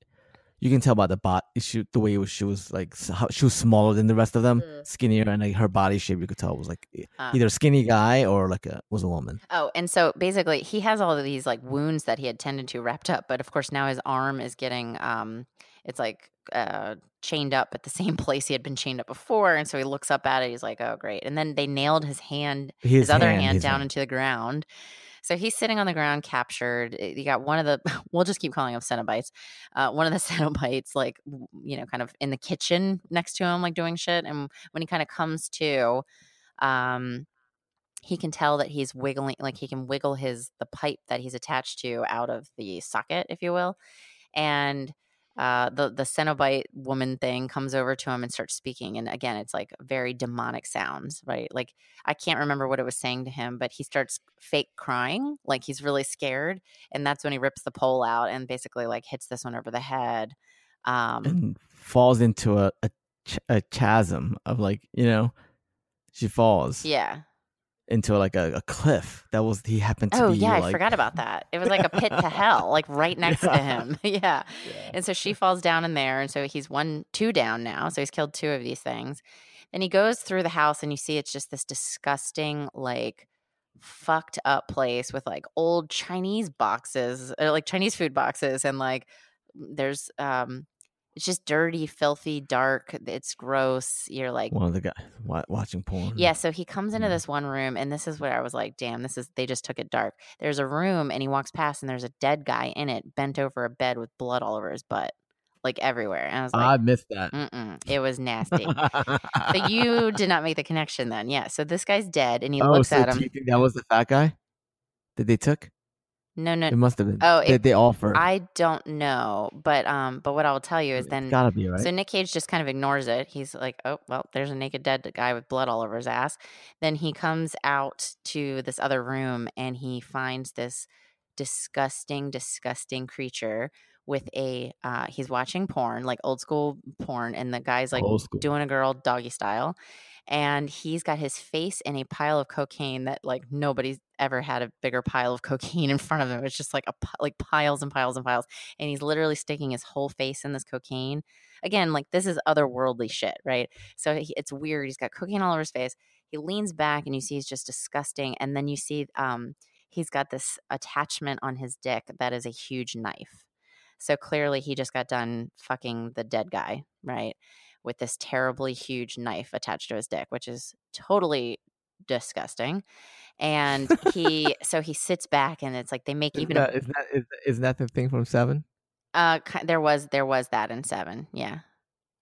you can tell by the bot she, the way it was, she was like she was smaller than the rest of them, Mm. skinnier, and like her body shape you could tell was like Uh. either a skinny guy or like a was a woman. Oh, and so basically, he has all of these like wounds that he had tended to wrapped up, but of course now his arm is getting um, it's like uh chained up at the same place he had been chained up before, and so he looks up at it. He's like, "Oh, great!" And then they nailed his hand, his, other hand, his down into the ground. So he's sitting on the ground, captured. Eh, You got one of the. We'll just keep calling them Cenobites. Uh, one of the Cenobites, like you know, kind of in the kitchen next to him, like doing shit. And when he kind of comes to, um, he can tell that he's wiggling, like he can wiggle his the pipe that he's attached to out of the socket, if you will, and uh, the the Cenobite woman thing comes over to him and starts speaking. And again, it's like very demonic sounds, right? Like I can't remember what it was saying to him, but he starts fake crying, like he's really scared, and that's when he rips the pole out and basically like hits this one over the head. Um, and falls into a a, ch- a chasm of like you know, she falls yeah. Into like a, a cliff that was he happened to Oh be. yeah, I forgot about that. It was like a pit to hell, like right next to him. yeah. Yeah. And so she falls down in there. And so he's one, two down now. So he's killed two of these things. Then he goes through the house and you see it's just this disgusting, like fucked up place with like old Chinese boxes, or like Chinese food boxes. And like there's, um, it's just dirty, filthy, dark. It's gross. You're like, One of the guys watching porn. yeah, so he comes into Yeah. this one room, and this is where I was like, damn, this is, they just took it dark. There's a room, and he walks past, and there's a dead guy in it, bent over a bed with blood all over his butt, like everywhere. And I was I missed that. mm-mm, it was nasty. so you did not make the connection then. Yeah, so this guy's dead, and he oh, looks so at do him. you think that was the fat guy that they took? No, no, It must have been. Oh, they, it- they offered. I don't know. But, um, but what I will tell you is It's then gotta be right. So Nick Cage just kind of ignores it. He's like, "Oh, well, there's a naked dead guy with blood all over his ass." Then he comes out to this other room and he finds this disgusting, disgusting creature with a. Uh, he's watching porn, like old school porn, and the guy's like doing a girl doggy style, and he's got his face in a pile of cocaine that like nobody's ever had a bigger pile of cocaine in front of him. It's just like a like piles and piles and piles, and he's literally sticking his whole face in this cocaine again, like this is otherworldly shit, right? So he, it's weird. He's got cocaine all over his face. He leans back and you see he's just disgusting. And then you see um, he's got this attachment on his dick that is a huge knife. So clearly he just got done fucking the dead guy, right? With this terribly huge knife attached to his dick, which is totally disgusting. And he, so he sits back and it's like they make Isn't even a that, isn't, that, is, isn't that the thing from Seven? uh, there was there was that in seven. Yeah,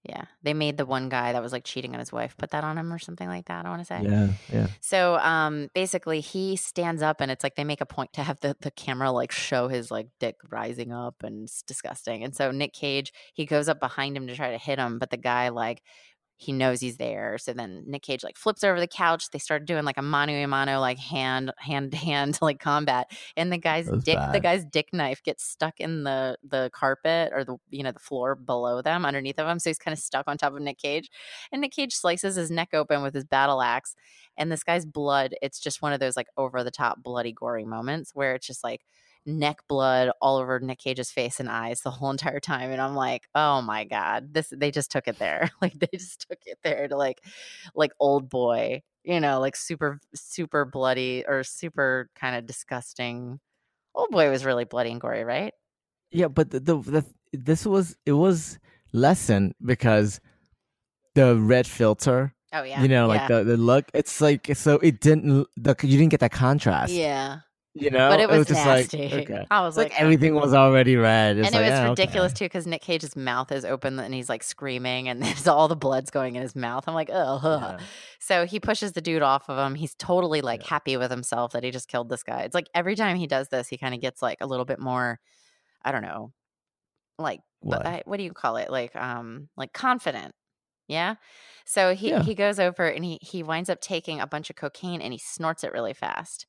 yeah. They made the one guy that was like cheating on his wife put that on him or something like that. I want to say. Yeah, yeah. So, um, basically, he stands up, and it's like they make a point to have the the camera like show his like dick rising up, and it's disgusting. And so Nick Cage he goes up behind him to try to hit him, but the guy like he knows he's there. So then Nick Cage like flips over the couch. They start doing like a mano a mano, like hand hand to hand like combat. And the guy's dick, the guy's dick knife gets stuck in the the carpet or the you know the floor below them, underneath of him. So he's kind of stuck on top of Nick Cage. And Nick Cage slices his neck open with his battle axe. And this guy's blood, it's just one of those like over the top bloody gory moments where it's just like neck blood all over Nick Cage's face and eyes the whole entire time. And I'm like, oh my God, this they just took it there. like they just took it there to like like old boy, you know, like super, super bloody or super kind of disgusting. Old boy was really bloody and gory, right? Yeah, but the, the, the this was it was lesson because the red filter, Oh yeah. you know, like yeah. the, the look, it's like so it didn't the you didn't get that contrast. yeah. You know, But it was, just nasty. like okay. I was like, like, everything was already red. It's and it was yeah, okay. ridiculous too because Nick Cage's mouth is open and he's like screaming and there's all the blood's going in his mouth. I'm like, oh, Yeah. So he pushes the dude off of him. He's totally like Yeah. happy with himself that he just killed this guy. It's like every time he does this, he kind of gets like a little bit more, I don't know, like What? I- what do you call it? Like um like confident. Yeah. So he Yeah. he goes over and he he winds up taking a bunch of cocaine and he snorts it really fast.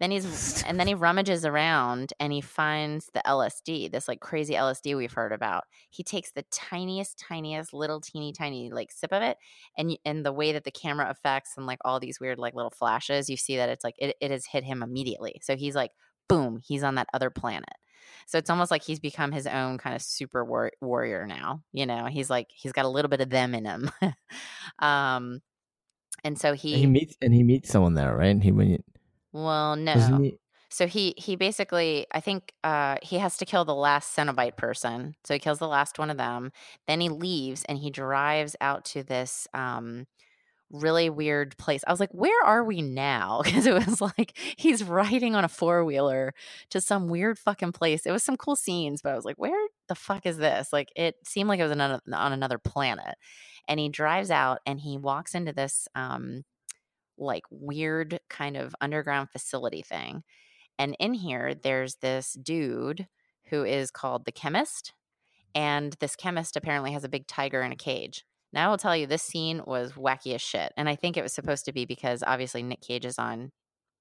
Then he's and then he rummages around and he finds the LSD, this like crazy LSD we've heard about. He takes the tiniest, tiniest, little teeny tiny like sip of it, and and the way that the camera effects and like all these weird like little flashes, you see that it's like it, it has hit him immediately. So he's like, boom, he's on that other planet. So it's almost like he's become his own kind of super war- warrior now. You know, he's like he's got a little bit of them in him. um, and so he, And he meets and he meets someone there, right? And he when you, well, no? So he he basically I think uh he has to kill the last Cenobite person. So he kills the last one of them. Then he leaves and he drives out to this um really weird place. I was like, where are we now? Because it was like he's riding on a four wheeler to some weird fucking place. It was some cool scenes, but I was like, where the fuck is this? Like it seemed like it was on, on another planet. And he drives out and he walks into this um like weird kind of underground facility thing. And in here, there's this dude who is called the chemist. And this chemist apparently has a big tiger in a cage. Now, I will tell you, this scene was wacky as shit. And I think it was supposed to be because obviously Nick Cage is on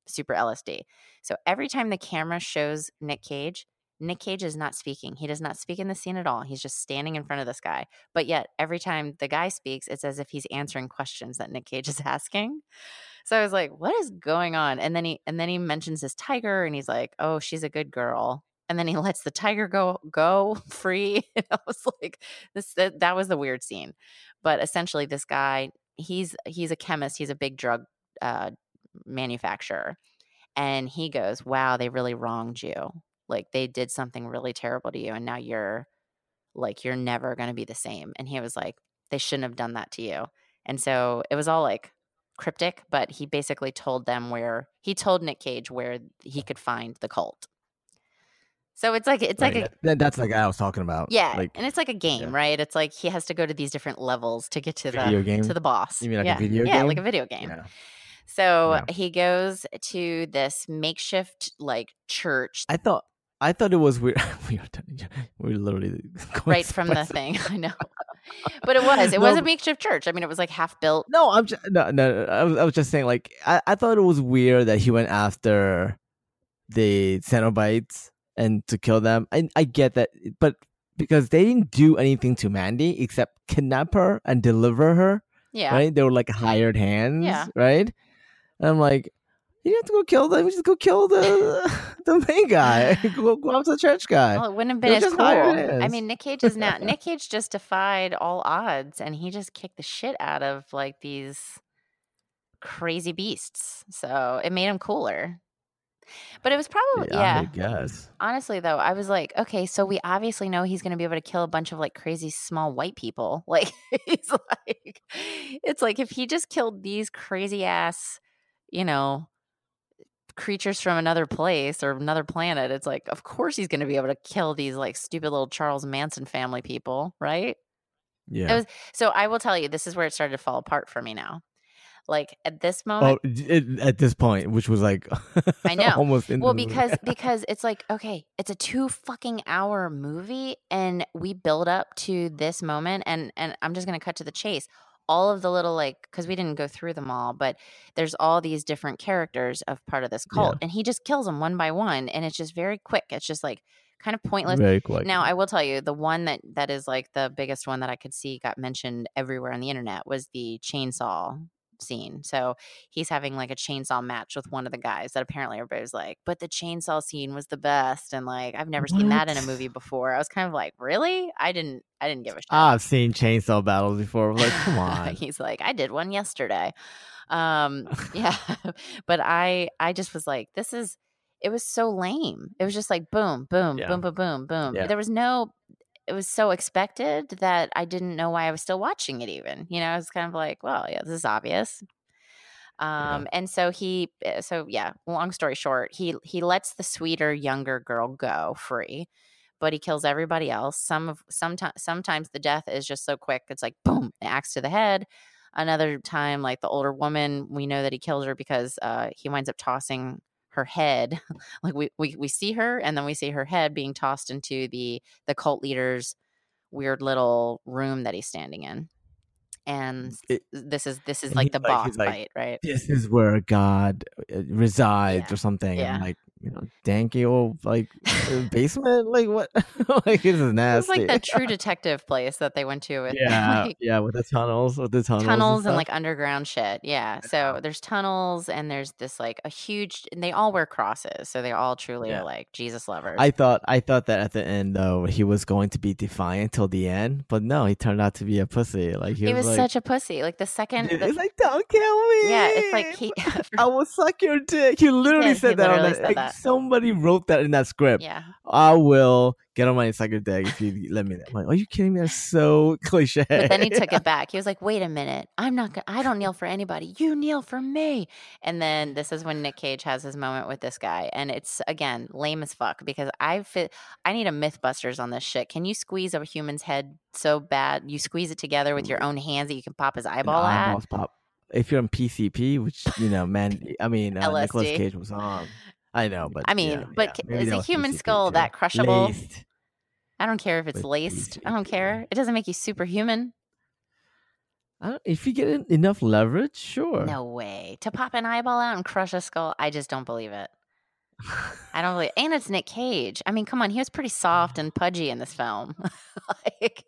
super LSD. So every time the camera shows Nick Cage, Nick Cage is not speaking. He does not speak in the scene at all. He's just standing in front of this guy. But yet, every time the guy speaks, it's as if he's answering questions that Nick Cage is asking. So I was like, what is going on? And then he and then he mentions his tiger and he's like, "Oh, she's a good girl." And then he lets the tiger go go free. And I was like, this that, that was the weird scene. But essentially this guy, he's he's a chemist, he's a big drug uh, manufacturer. And he goes, "Wow, they really wronged you. Like they did something really terrible to you and now you're like you're never going to be the same." And he was like, "They shouldn't have done that to you." And so it was all like cryptic, but he basically told them where he told Nick Cage where he could find the cult. So it's like it's Right, like a that- that's like I was talking about. yeah, like and it's like a game, yeah. right? It's like he has to go to these different levels to get to Video the game? to the boss. You mean like a yeah. game? yeah, like a video game. yeah. So Yeah. he goes to this makeshift like church I thought I thought it was weird. we were we were literally right from the thing. I know, but it was it No, was a makeshift church. I mean, it was like half built. No, I'm just no, no. I was, I was just saying, like, I, I thought it was weird that he went after the Cenobites and to kill them. And I get that, but because they didn't do anything to Mandy except kidnap her and deliver her, Yeah, right? They were like hired hands, Yeah. right? And I'm like, you have to go kill them. Just go kill the the main guy. go, go after the church guy. Well, it wouldn't have been as cool. I mean, Nick Cage is now Nick Cage just defied all odds, and he just kicked the shit out of like these crazy beasts. So it made him cooler. But it was probably yeah. I guess. Honestly, though, I was like, okay, so we obviously know he's going to be able to kill a bunch of like crazy small white people. Like, he's like, it's like if he just killed these crazy ass, you know, creatures from another place or another planet, it's like, of course he's going to be able to kill these like stupid little Charles Manson family people, right? Yeah. was- So I will tell you, this is where it started to fall apart for me now. Like at this Oh, moment, it, at this point, which was like, I know. almost well because because it's like okay it's a two fucking hour movie and we build up to this moment and and i'm just gonna cut to the chase all of the little like because we didn't go through them all but there's all these different characters of part of this cult and he just kills them one by one and it's just very quick it's just like kind of pointless very quick. now I will tell you the one that that is like the biggest one that I could see got mentioned everywhere on the internet was the chainsaw scene. So he's having like a chainsaw match with one of the guys that apparently everybody's like, but the chainsaw scene was the best and like I've never seen that in a movie before. I was kind of like, really? I didn't I didn't give a shit. I've seen chainsaw battles before. Like, come on. he's like, I did one yesterday. Um yeah. but I I just was like, this is it was so lame. It was just like boom, boom, Yeah. boom, boom, boom, boom. Yeah. There was no it was so expected that I didn't know why I was still watching it even. You know, I was kind of like, well, yeah, this is obvious. Um and so he uh, so yeah, long story short, he he lets the sweeter younger girl go free. But he kills everybody else. Some of sometimes sometimes the death is just so quick. It's like boom, an axe to the head. Another time, like the older woman, we know that he kills her because uh, he winds up tossing her head. like we, we we see her, and then we see her head being tossed into the the cult leader's weird little room that he's standing in. And It- this is this is like the like- boss like, fight, right? this is where God uh, resides Yeah. or something. Yeah. And like, you know, danky old like uh, basement. Like what? like this is It nasty. was like that true detective place that they went to with yeah, like, yeah, with the tunnels, with the tunnels, tunnels and stuff. like underground shit. Yeah. So there's tunnels and there's this like a huge and they all wear crosses. So they all truly Yeah. are like Jesus lovers. I thought I thought that at the end though he was going to be defiant till the end, but no, he turned out to be a pussy. Like he, he was, was like, such a pussy. Like the second Dude, the- it's like don't kill me. Yeah, it's like he I will suck your dick. He literally did, he said that. on literally that. said Like, that. Somebody wrote that in that script. Yeah. I will get on my psychic deck if you let me. I'm like, are you kidding me? That's so cliche. But then he took it back. He was like, "Wait a minute, I'm not. Gonna, I don't kneel for anybody. You kneel for me." And then this is when Nick Cage has his moment with this guy, and it's again lame as fuck because I fit. I need a MythBusters on this shit. Can you squeeze a human's head so bad you squeeze it together with your own hands that you can pop his eyeball And at? eyeballs pop. If you're on PCP, which you know, man, I mean, uh, Nicolas LSD. Cage was on. I know, but I mean, yeah, but yeah, is a human skull that crushable? Laced. I don't care if it's laced. I don't care. It doesn't make you superhuman. I don't, if you get enough leverage, sure. No way. To pop an eyeball out and crush a skull, I just don't believe it. I don't believe. And it's Nick Cage. I mean, come on, he was pretty soft and pudgy in this film. like,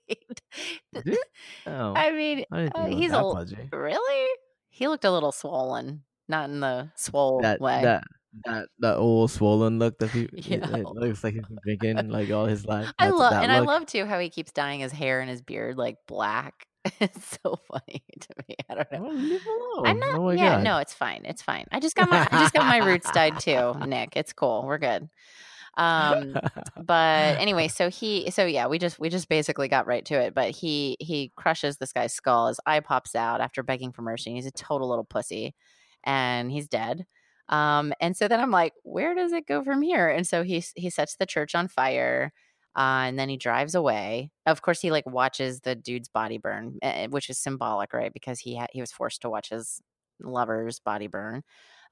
oh, I mean, I uh, think it was he's a pudgy. really. He looked a little swollen, not in the swole That way. that that that old swollen look that he Yeah. it, looks like he's been drinking like all his life. I love, and I love too how he keeps dyeing his hair and his beard like black. It's so funny to me. I don't know. Well, leave him alone. I'm not. Oh yeah, God. no, it's fine. It's fine. I just got my I just got my roots dyed too, Nick. It's cool. We're good. Um, but anyway, so he, so yeah, we just we just basically got right to it. But he he crushes this guy's skull. His eye pops out after begging for mercy. and He's a total little pussy, and he's dead. Um, and so then I'm like, where does it go from here? And so he he sets the church on fire. Uh, and then he drives away. Of course, he like watches the dude's body burn, uh, which is symbolic, right? Because he had he was forced to watch his lover's body burn.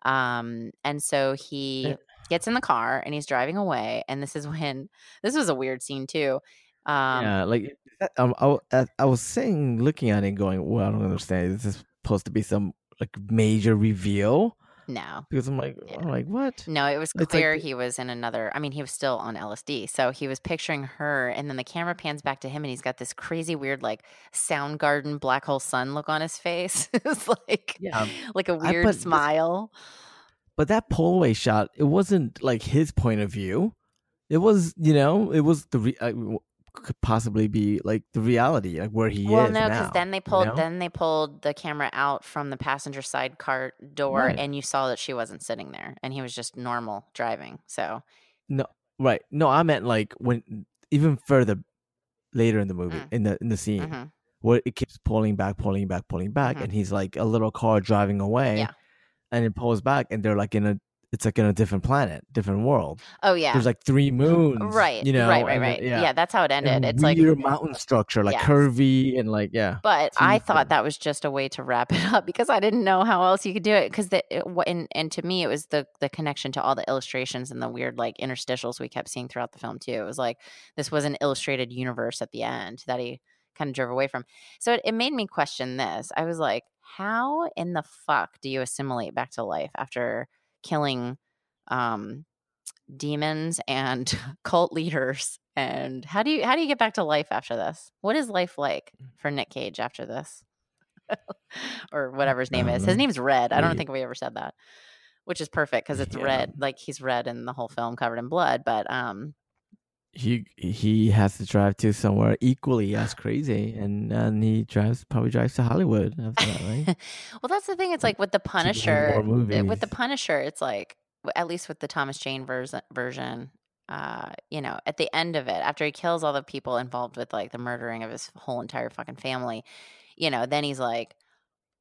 Um, and so he gets in the car and he's driving away. And this is when this was a weird scene too. Um, yeah, like um, I, I- I was saying, looking at it, going, "Well, I don't understand. This is supposed to be some like major reveal." No, Because I'm like, Yeah. I'm like, what? no, it was It's like clear he was in another. I mean, he was still on LSD, so he was picturing her, and then the camera pans back to him, and he's got this crazy, weird, like Soundgarden black hole sun look on his face. it's like, Yeah, um, like a weird but this- smile. But that pull away shot, it wasn't like his point of view. It was, you know, it was the re- w- could possibly be like the reality, like where he Well, is no, because then they you pulled know? then they pulled the camera out from the passenger side car door, Right. and you saw that she wasn't sitting there, and he was just normal driving. So no, right. No, I meant like when even further later in the movie, Mm. in the in the scene, mhm. where it keeps pulling back, pulling back, pulling back, Mhm. and he's like a little car driving away, Yeah. and it pulls back, and they're like in a, it's like in a different planet, different world. oh yeah, There's like three moons, right, You know, right, right, and right. yeah, yeah. that's how it and ended. It's like, weird mountain structure, like Yes. curvy and like yeah. but I thought and- that was just a way to wrap it up because I didn't know how else you could do it. Because the it, and and to me, it was the the connection to all the illustrations and the weird like interstitials we kept seeing throughout the film too. It was like this was an illustrated universe at the end that he kind of drove away from. So it, it made me question this. I was like, how in the fuck do you assimilate back to life after killing um demons and cult leaders and how do you how do you get back to life after this what is life like for nick cage after this or whatever his name is know. his name's red i don't think we ever said that which is perfect because it's Yeah. red like he's red in the whole film covered in blood but um he he has to drive to somewhere equally as crazy, and and he drives probably drives to Hollywood after that, right? well that's the thing it's like with the punisher with the punisher it's like at least with the thomas jane version version uh you know at the end of it after he kills all the people involved with like the murdering of his whole entire fucking family you know then he's like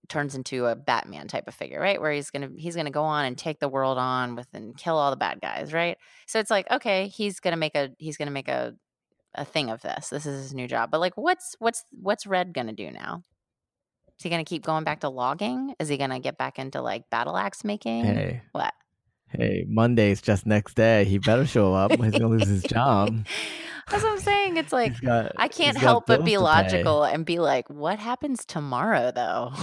turns into a batman type of figure right where he's gonna he's gonna go on and take the world on with and kill all the bad guys right so it's like okay he's gonna make a he's gonna make a a thing of this this is his new job but like what's what's what's red gonna do now is he gonna keep going back to logging is he gonna get back into like battle axe making hey, what hey, Monday's just next day. He better show up. He's gonna lose his job. that's what i'm saying it's like got- I can't help but be to pay. logical and be like, what happens tomorrow though?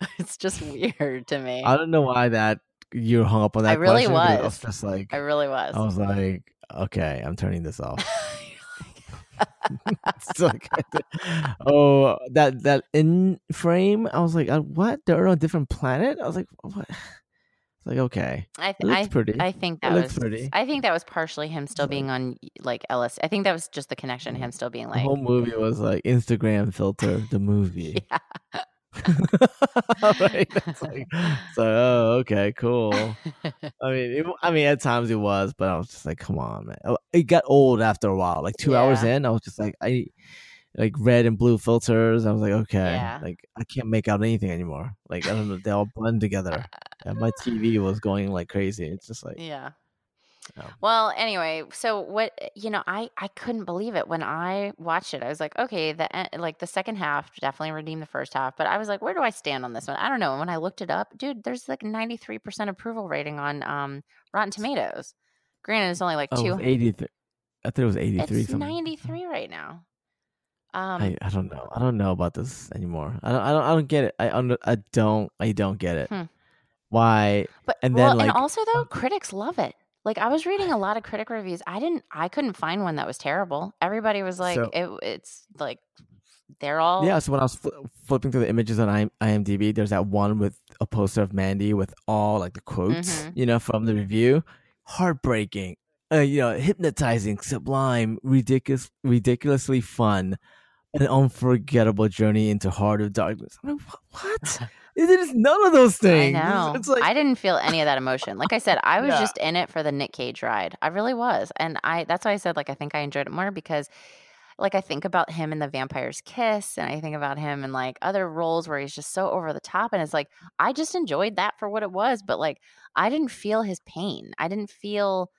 it's just weird to me. I don't know why that you hung up on that. I really question, 'cause I was. just like I really was. I was like, okay, I'm turning this off. It's like, oh, that that in frame. I was like, uh, what? They're on a different planet. I was like, what? It's like okay, I, th- I, pretty. I think that was. pretty. I think that was partially him still being on like Ellis. I think that was just the connection. Him still being like the whole movie was like Instagram filter the movie. yeah. right? It's like, like, oh, okay, cool. I mean, it, I mean, at times it was, but I was just like, come on, man. Oh, It got old after a while. Like two hours in, I was just like, I like red and blue filters. I was like, okay, Yeah. like I can't make out anything anymore. Like I don't know, they all blend together. And my TV was going like crazy. It's just like, yeah. No. Well, anyway, so what you know, I I couldn't believe it when I watched it. I was like, okay, the like the second half definitely redeemed the first half, but I was like, where do I stand on this one? I don't know. And when I looked it up, dude, there's like 93% approval rating on um Rotten Tomatoes. Granted, it's only like oh, two. 83. I thought it was 83 It's something. 93 right now. Um, I, I don't know. I don't know about this anymore. I don't I don't I don't get it. I under, I don't I don't get it. Hmm. Why? But And well, then, and like- also though, critics love it. Like I was reading a lot of critic reviews. I didn't. I couldn't find one that was terrible. Everybody was like, So- it, it's like they're all Yeah, so when I was fl- flipping through the images on IMDb, there's that one with a poster of Mandy with all like the quotes, Mhm. you know, from the review. Heartbreaking, uh, you know, hypnotizing, sublime, ridiculous, ridiculously fun, an unforgettable journey into heart of darkness. I'm like, what? It is none of those things. I know. It's like I didn't feel any of that emotion. Like I said, I was Yeah. just in it for the Nick Cage ride. I really was, and I. That's why I said like I think I enjoyed it more because, like, I think about him in the Vampire's Kiss, and I think about him in like other roles where he's just so over the top, and it's like I just enjoyed that for what it was, but like I didn't feel his pain. I didn't feel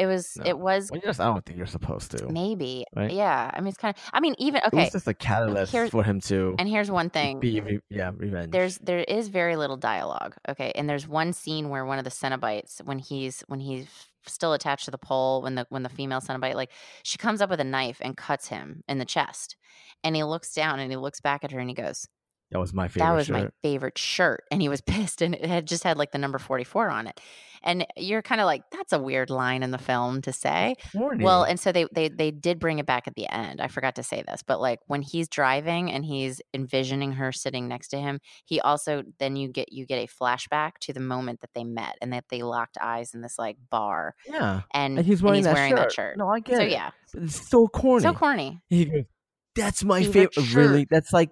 it was. No. It was well, just, I don't think you're supposed to. maybe. Right? Yeah. I mean, it's kind of. I mean, even It okay. was just a catalyst Here's- for him to And here's one thing. be, re- yeah, revenge. there's there is very little dialogue okay and there's one scene where one of the cenobites when he's when he's still attached to the pole when the when the female cenobite like she comes up with a knife and cuts him in the chest and he looks down and he looks back at her and he goes that was my favorite. that was my favorite shirt and he was pissed and it had just had like the number 44 on it and you're kind of like that's a weird line in the film to say Corny. well, and so they they they did bring it back at the end. I forgot to say this, but like when he's driving and he's envisioning her sitting next to him, he also then you get you get a flashback to the moment that they met and that they locked eyes in this like bar yeah, and, and he's wearing, that, wearing shirt. that shirt. No, I get so it. yeah, But it's so corny. so corny. He goes, "That's my Favorite favorite." Really, that's like,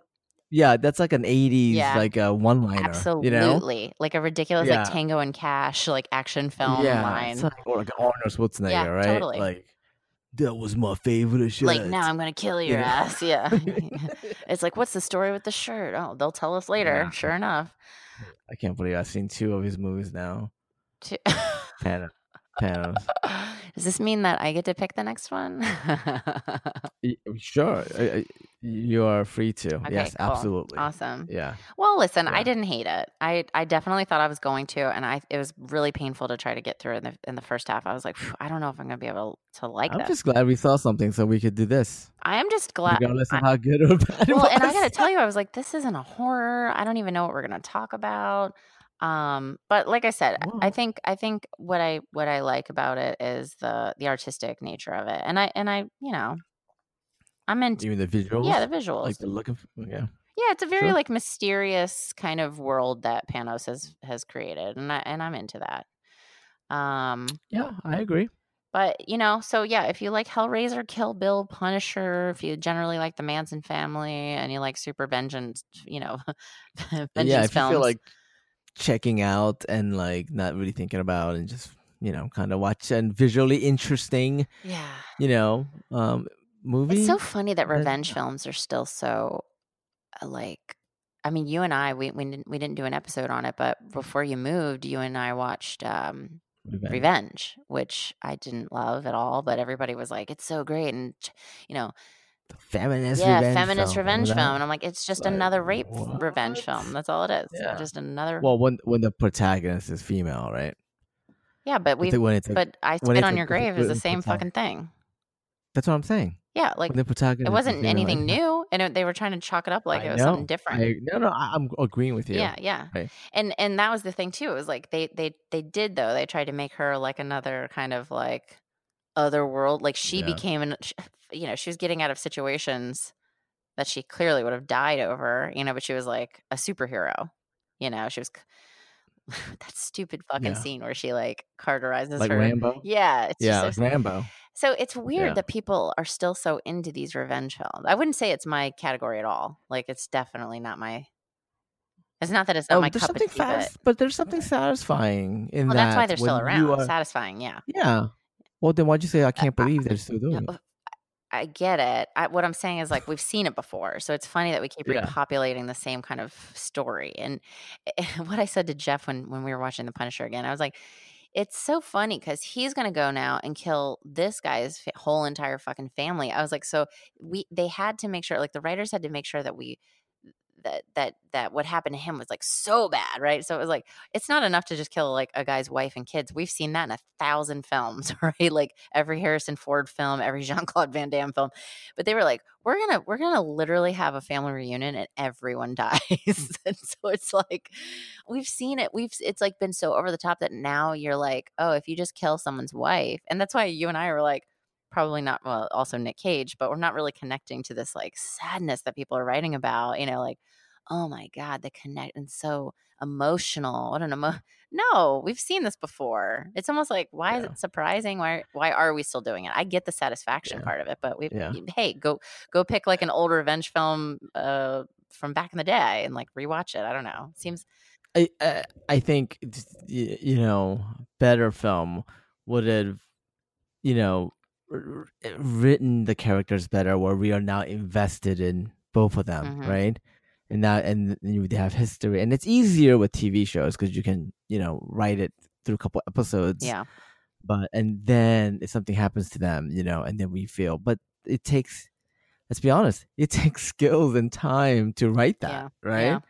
yeah, that's like an '80s Yeah. like a one-liner. Absolutely, You know? like a ridiculous Yeah. like Tango and Cash like action film yeah, line. like, or like Arnold Schwarzenegger, Yeah, right? totally. Like that was my favorite shirt. like now I'm gonna kill You your know? ass. Yeah, it's like what's the story with the shirt? Oh, they'll tell us later. Sure enough. I can't believe I've seen two of his movies now. To- Panos. Panos. Does this mean that I get to pick the next one? Uh, sure, I, I, you are free to. Okay, yes, cool. absolutely. awesome. Yeah, Well, listen, I didn't hate it. I I definitely thought I was going to, and I it was really painful to try to get through in the in the first half. I was like, I don't know if I'm gonna be able to like I'm this. just glad we saw something so we could do this, I am just glad. regardless of how good or bad it well, and I gotta tell you, I was like, this isn't a horror. I don't even know what we're gonna talk about. Um, but like I said, I think I think what I what I like about it is the the artistic nature of it, and I and I you know, I'm into even the visuals. yeah the visuals. like the look of yeah. Yeah, it's a very Sure. like mysterious kind of world that Panos has has created, and I and I'm into that. Um, Yeah, I agree. but you know, so yeah, if you like Hellraiser, Kill Bill, Punisher, if you generally like the Manson family, and you like super vengeance, you know, vengeance yeah, if films, you feel like checking out and like not really thinking about and just you know kind of watch and visually interesting, yeah, you know, um, movie. it's so funny that revenge films are still so uh, like. I mean, you and I, we we didn't we didn't do an episode on it, but before you moved, you and I watched um, Revenge. Revenge, which I didn't love at all, but everybody was like, "It's so great," and you know, feminist yeah, revenge feminist film. revenge film, and I'm like, it's just Like, another rape f- revenge film. That's all it is. Yeah. Just another. Well, when when the protagonist is female, right? yeah, but we. think when it's a, But I spit on your grave is the same fucking thing. that's what I'm saying. Yeah, like when the protagonist It wasn't anything like, new, and it, they were trying to chalk it up like I it was know. something different. I, no, no, I, I'm agreeing with you. Yeah, yeah. Right. And and that was the thing too. It was like they they they did though. They tried to make her like another kind of like other world. Like she Yeah. became an you know, she was getting out of situations that she clearly would have died over, you know, but she was like a superhero. You know, she was that stupid fucking Yeah. scene where she like carterizes Like her. Rambo. Yeah, it's Yeah, like so, Rambo. so it's weird Yeah. that people are still so into these revenge films. I wouldn't say it's my category at all. Like it's definitely not my It's not that it's not Oh, my there's cup of something tea, but fast, but there's something satisfying in well, that. that's why they're still around, are- satisfying. Yeah. yeah. Well, then why'd you say I can't uh, uh, believe they're still doing it? I get it. I, what I'm saying is like we've seen it before, so it's funny that we keep Yeah. repopulating the same kind of story. And what I said to Jeff when when we were watching The Punisher again, I was like, it's so funny because he's gonna go now and kill this guy's whole entire fucking family. I was like, so we they had to make sure, like the writers had to make sure that we that that that what happened to him was like so bad, right? So it was like it's not enough to just kill like a guy's wife and kids. We've seen that in a thousand films, right? Like every Harrison Ford film, every Jean Claude Van Damme film. But they were like, we're gonna we're gonna literally have a family reunion and everyone dies. and so it's like we've seen it. We've it's like been so over the top that now you're like, oh, if you just kill someone's wife, and that's why you and I were like. Probably not. Well, also Nick Cage, but we're not really connecting to this like sadness that people are writing about. You know, like oh my god the connect and so emotional what an emo no we've seen this before it's almost like why is it surprising why why are we still doing it i get the satisfaction Yeah. part of it but we Yeah. hey go go pick like an old revenge film uh from back in the day and like rewatch it i don't know seems I I, I think you know better film would have you know written the characters better where we are now invested in both of them Mhm. right? And now and then you have history. And it's easier with tv shows because you can you know write it through a couple episodes. Yeah. But and then if something happens to them you know and then we feel but it takes let's be honest it takes skills and time to write that Yeah, right? Yeah.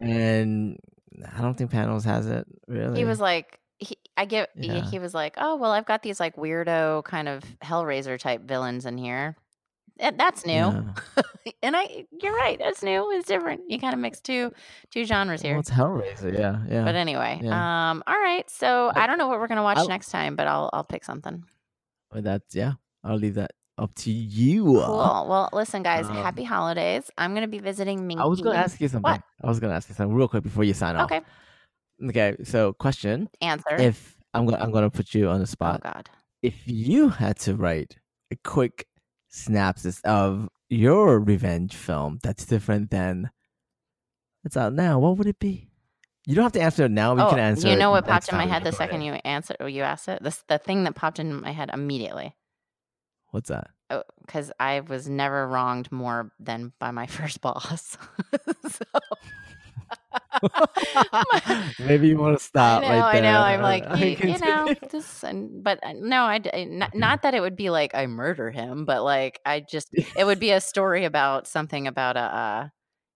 and i don't think panels has it really. he was like I get he, Yeah. he was like, oh well, I've got these like weirdo kind of Hellraiser type villains in here. That's new, Yeah. and I you're right. That's new. It's different. You kind of mix two two genres here. well, it's hellraiser yeah yeah But anyway, Yeah. um, all right. So I, I- don't know what we're gonna watch I'll- next time, but I'll I'll pick something. But that's yeah i'll leave that up to you Cool. Well, listen, guys. Um, happy holidays. I'm gonna be visiting Minky. i was gonna ask you something i was gonna ask you something real quick before you sign off Okay. Okay so question Answer. if i'm gonna i'm gonna put you on the oh, spot. oh God. if you had to write a quick synopsis of your revenge film that's different than that's out now, what would it be? You don't have to answer it now. We oh, can answer. you know what popped in my head the second it. you answered or oh, you asked it? This the thing that popped in my head immediately. What's that? Oh, because I was never wronged more than by my first boss. so, Maybe you want to stop. I know, right I know. I'm like, you, you know, this, but uh, no, I not, not that it would be like I murder him, but like I just, it would be a story about something about a, uh,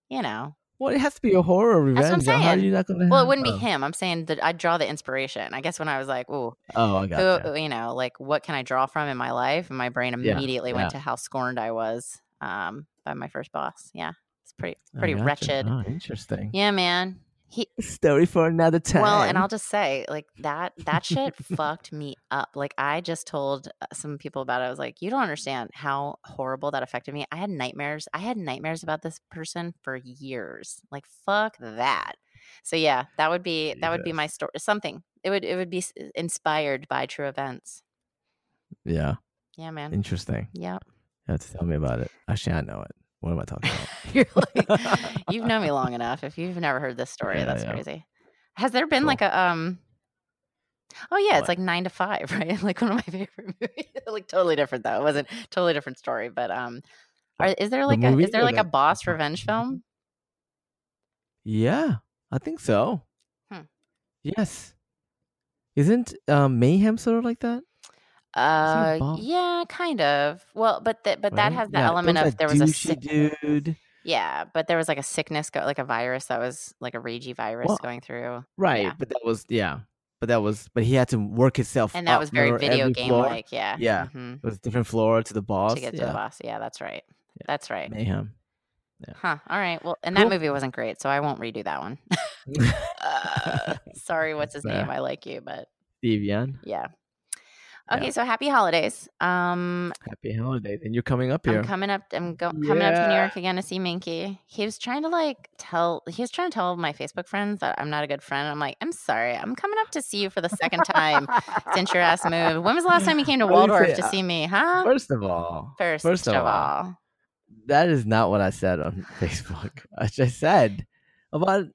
you know, Well, it has to be a horror That's what I'm revenge. How are you not gonna? well, it wouldn't be him. I'm saying that I'd draw the inspiration. I guess when I was like, oh, Oh, I got who, you know, like what can I draw from in my life? And my brain Yeah, immediately went yeah. to how scorned I was um, by my first boss. Yeah, it's pretty, pretty gotcha. wretched. Oh, interesting. Yeah, man. He Story for another time. well, and I'll just say, like that that shit fucked me up. Like I just told uh, some people about it. I was like, you don't understand how horrible that affected me. I had nightmares. I had nightmares about this person for years. Like fuck that. So yeah, that would be that would be my story. Something. It would it would be inspired by true events. yeah, Yeah, man. interesting. Yeah. You have to tell me about it. Actually, I know it. What am I talking about? You're like, you've known me long enough. If you've never heard this story, Yeah, that's yeah. crazy. Has there been Cool. like a um? Oh yeah, it's like nine to five, right? Like one of my favorite movies. like totally different though. It wasn't totally different story, but um, are, is there The like a is there like a boss revenge film? yeah, I think so. Hmm. Yes. Isn't um, Mayhem sort of like that? Uh, yeah, kind of. Well, but that but that has the Yeah, element of there was a sick, dude. yeah, but there was like a sickness, go, like a virus that was like a ragey virus Well, going through, Right, Yeah. but that was yeah, but that was but he had to work himself. and that was very video game floor? like. Yeah, Yeah. mhm, It was different floor to the boss. to get to yeah. the boss. Yeah, that's right. That's right. Mayhem. Huh. All right. Well, and Cool. that movie wasn't great, so I won't redo that one. uh, sorry, what's his name? I like you, but Steve Yeun. yeah. Yeah. Okay, so happy holidays. Um, Happy holidays, and you're coming up here. I'm coming up. I'm go- coming up to New York again to see Minky. He was trying to like tell. He was trying to tell my Facebook friends that I'm not a good friend. I'm like, I'm sorry. I'm coming up to see you for the second time since your ass moved. When was the last time you came to What do you Waldorf say? to see me? Huh? First of all, First, first of of all, all, that is not what I said on Facebook. I just said about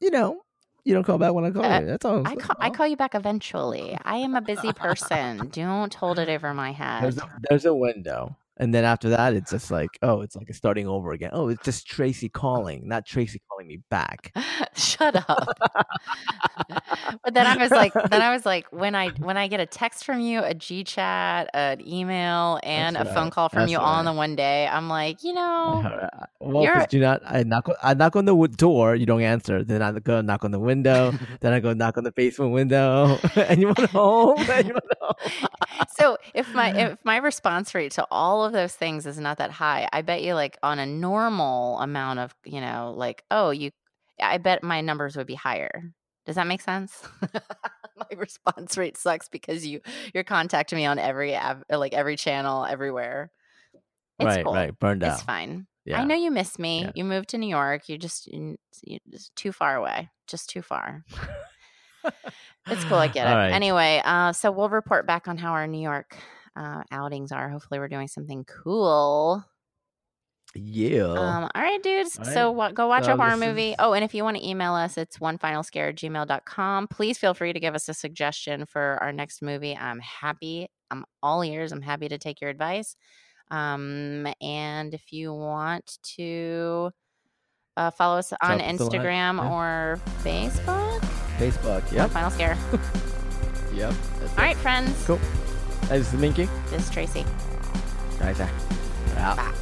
you know, you don't call back when I call Uh, you. That's all. I'm I call, I call you back eventually. I am a busy person. Don't hold it over my There's head. a, there's a window, and then after that, it's just like, oh, it's like starting over again. Oh, it's just Tracy calling, not Tracy calling me back. Shut up. but then I was like, then I was like, when I when I get a text from you, a G chat, an email, and That's a phone call from That's you all in the one day, I'm like, you know, well, You're- because do not, I knock, I knock on the door, you don't answer. Then I go knock on the window. then I go knock on the basement window. Anyone home? Anyone home? so if my if my response rate to all of those things is not that high, I bet you like on a normal amount of you know like oh you, I bet my numbers would be higher. Does that make sense? my response rate sucks because you you're contacting me on every av- like every channel everywhere. It's right, cool. right. Burned out. It's fine. Yeah. I know you miss me. Yeah. You moved to New York. You just you you just too far away. Just too far. It's cool. I get it. All right. Anyway, uh, so we'll report back on how our New York uh, outings are. Hopefully, we're doing something cool. Yeah. Um, all right, dudes. All So go watch So a horror movie. is- Oh, and if you want to email us, it's one final scare at gmail.com. Please feel free to give us a suggestion for our next movie. I'm happy. I'm all ears. I'm happy to take your advice. Um, and if you want to uh, follow us on Drop us a line. Instagram Yeah. or Facebook, Facebook. Yep. Final Scare. Yep. All right, friends. Cool. This is Minky. This is Tracy. Right there. Out. Bye.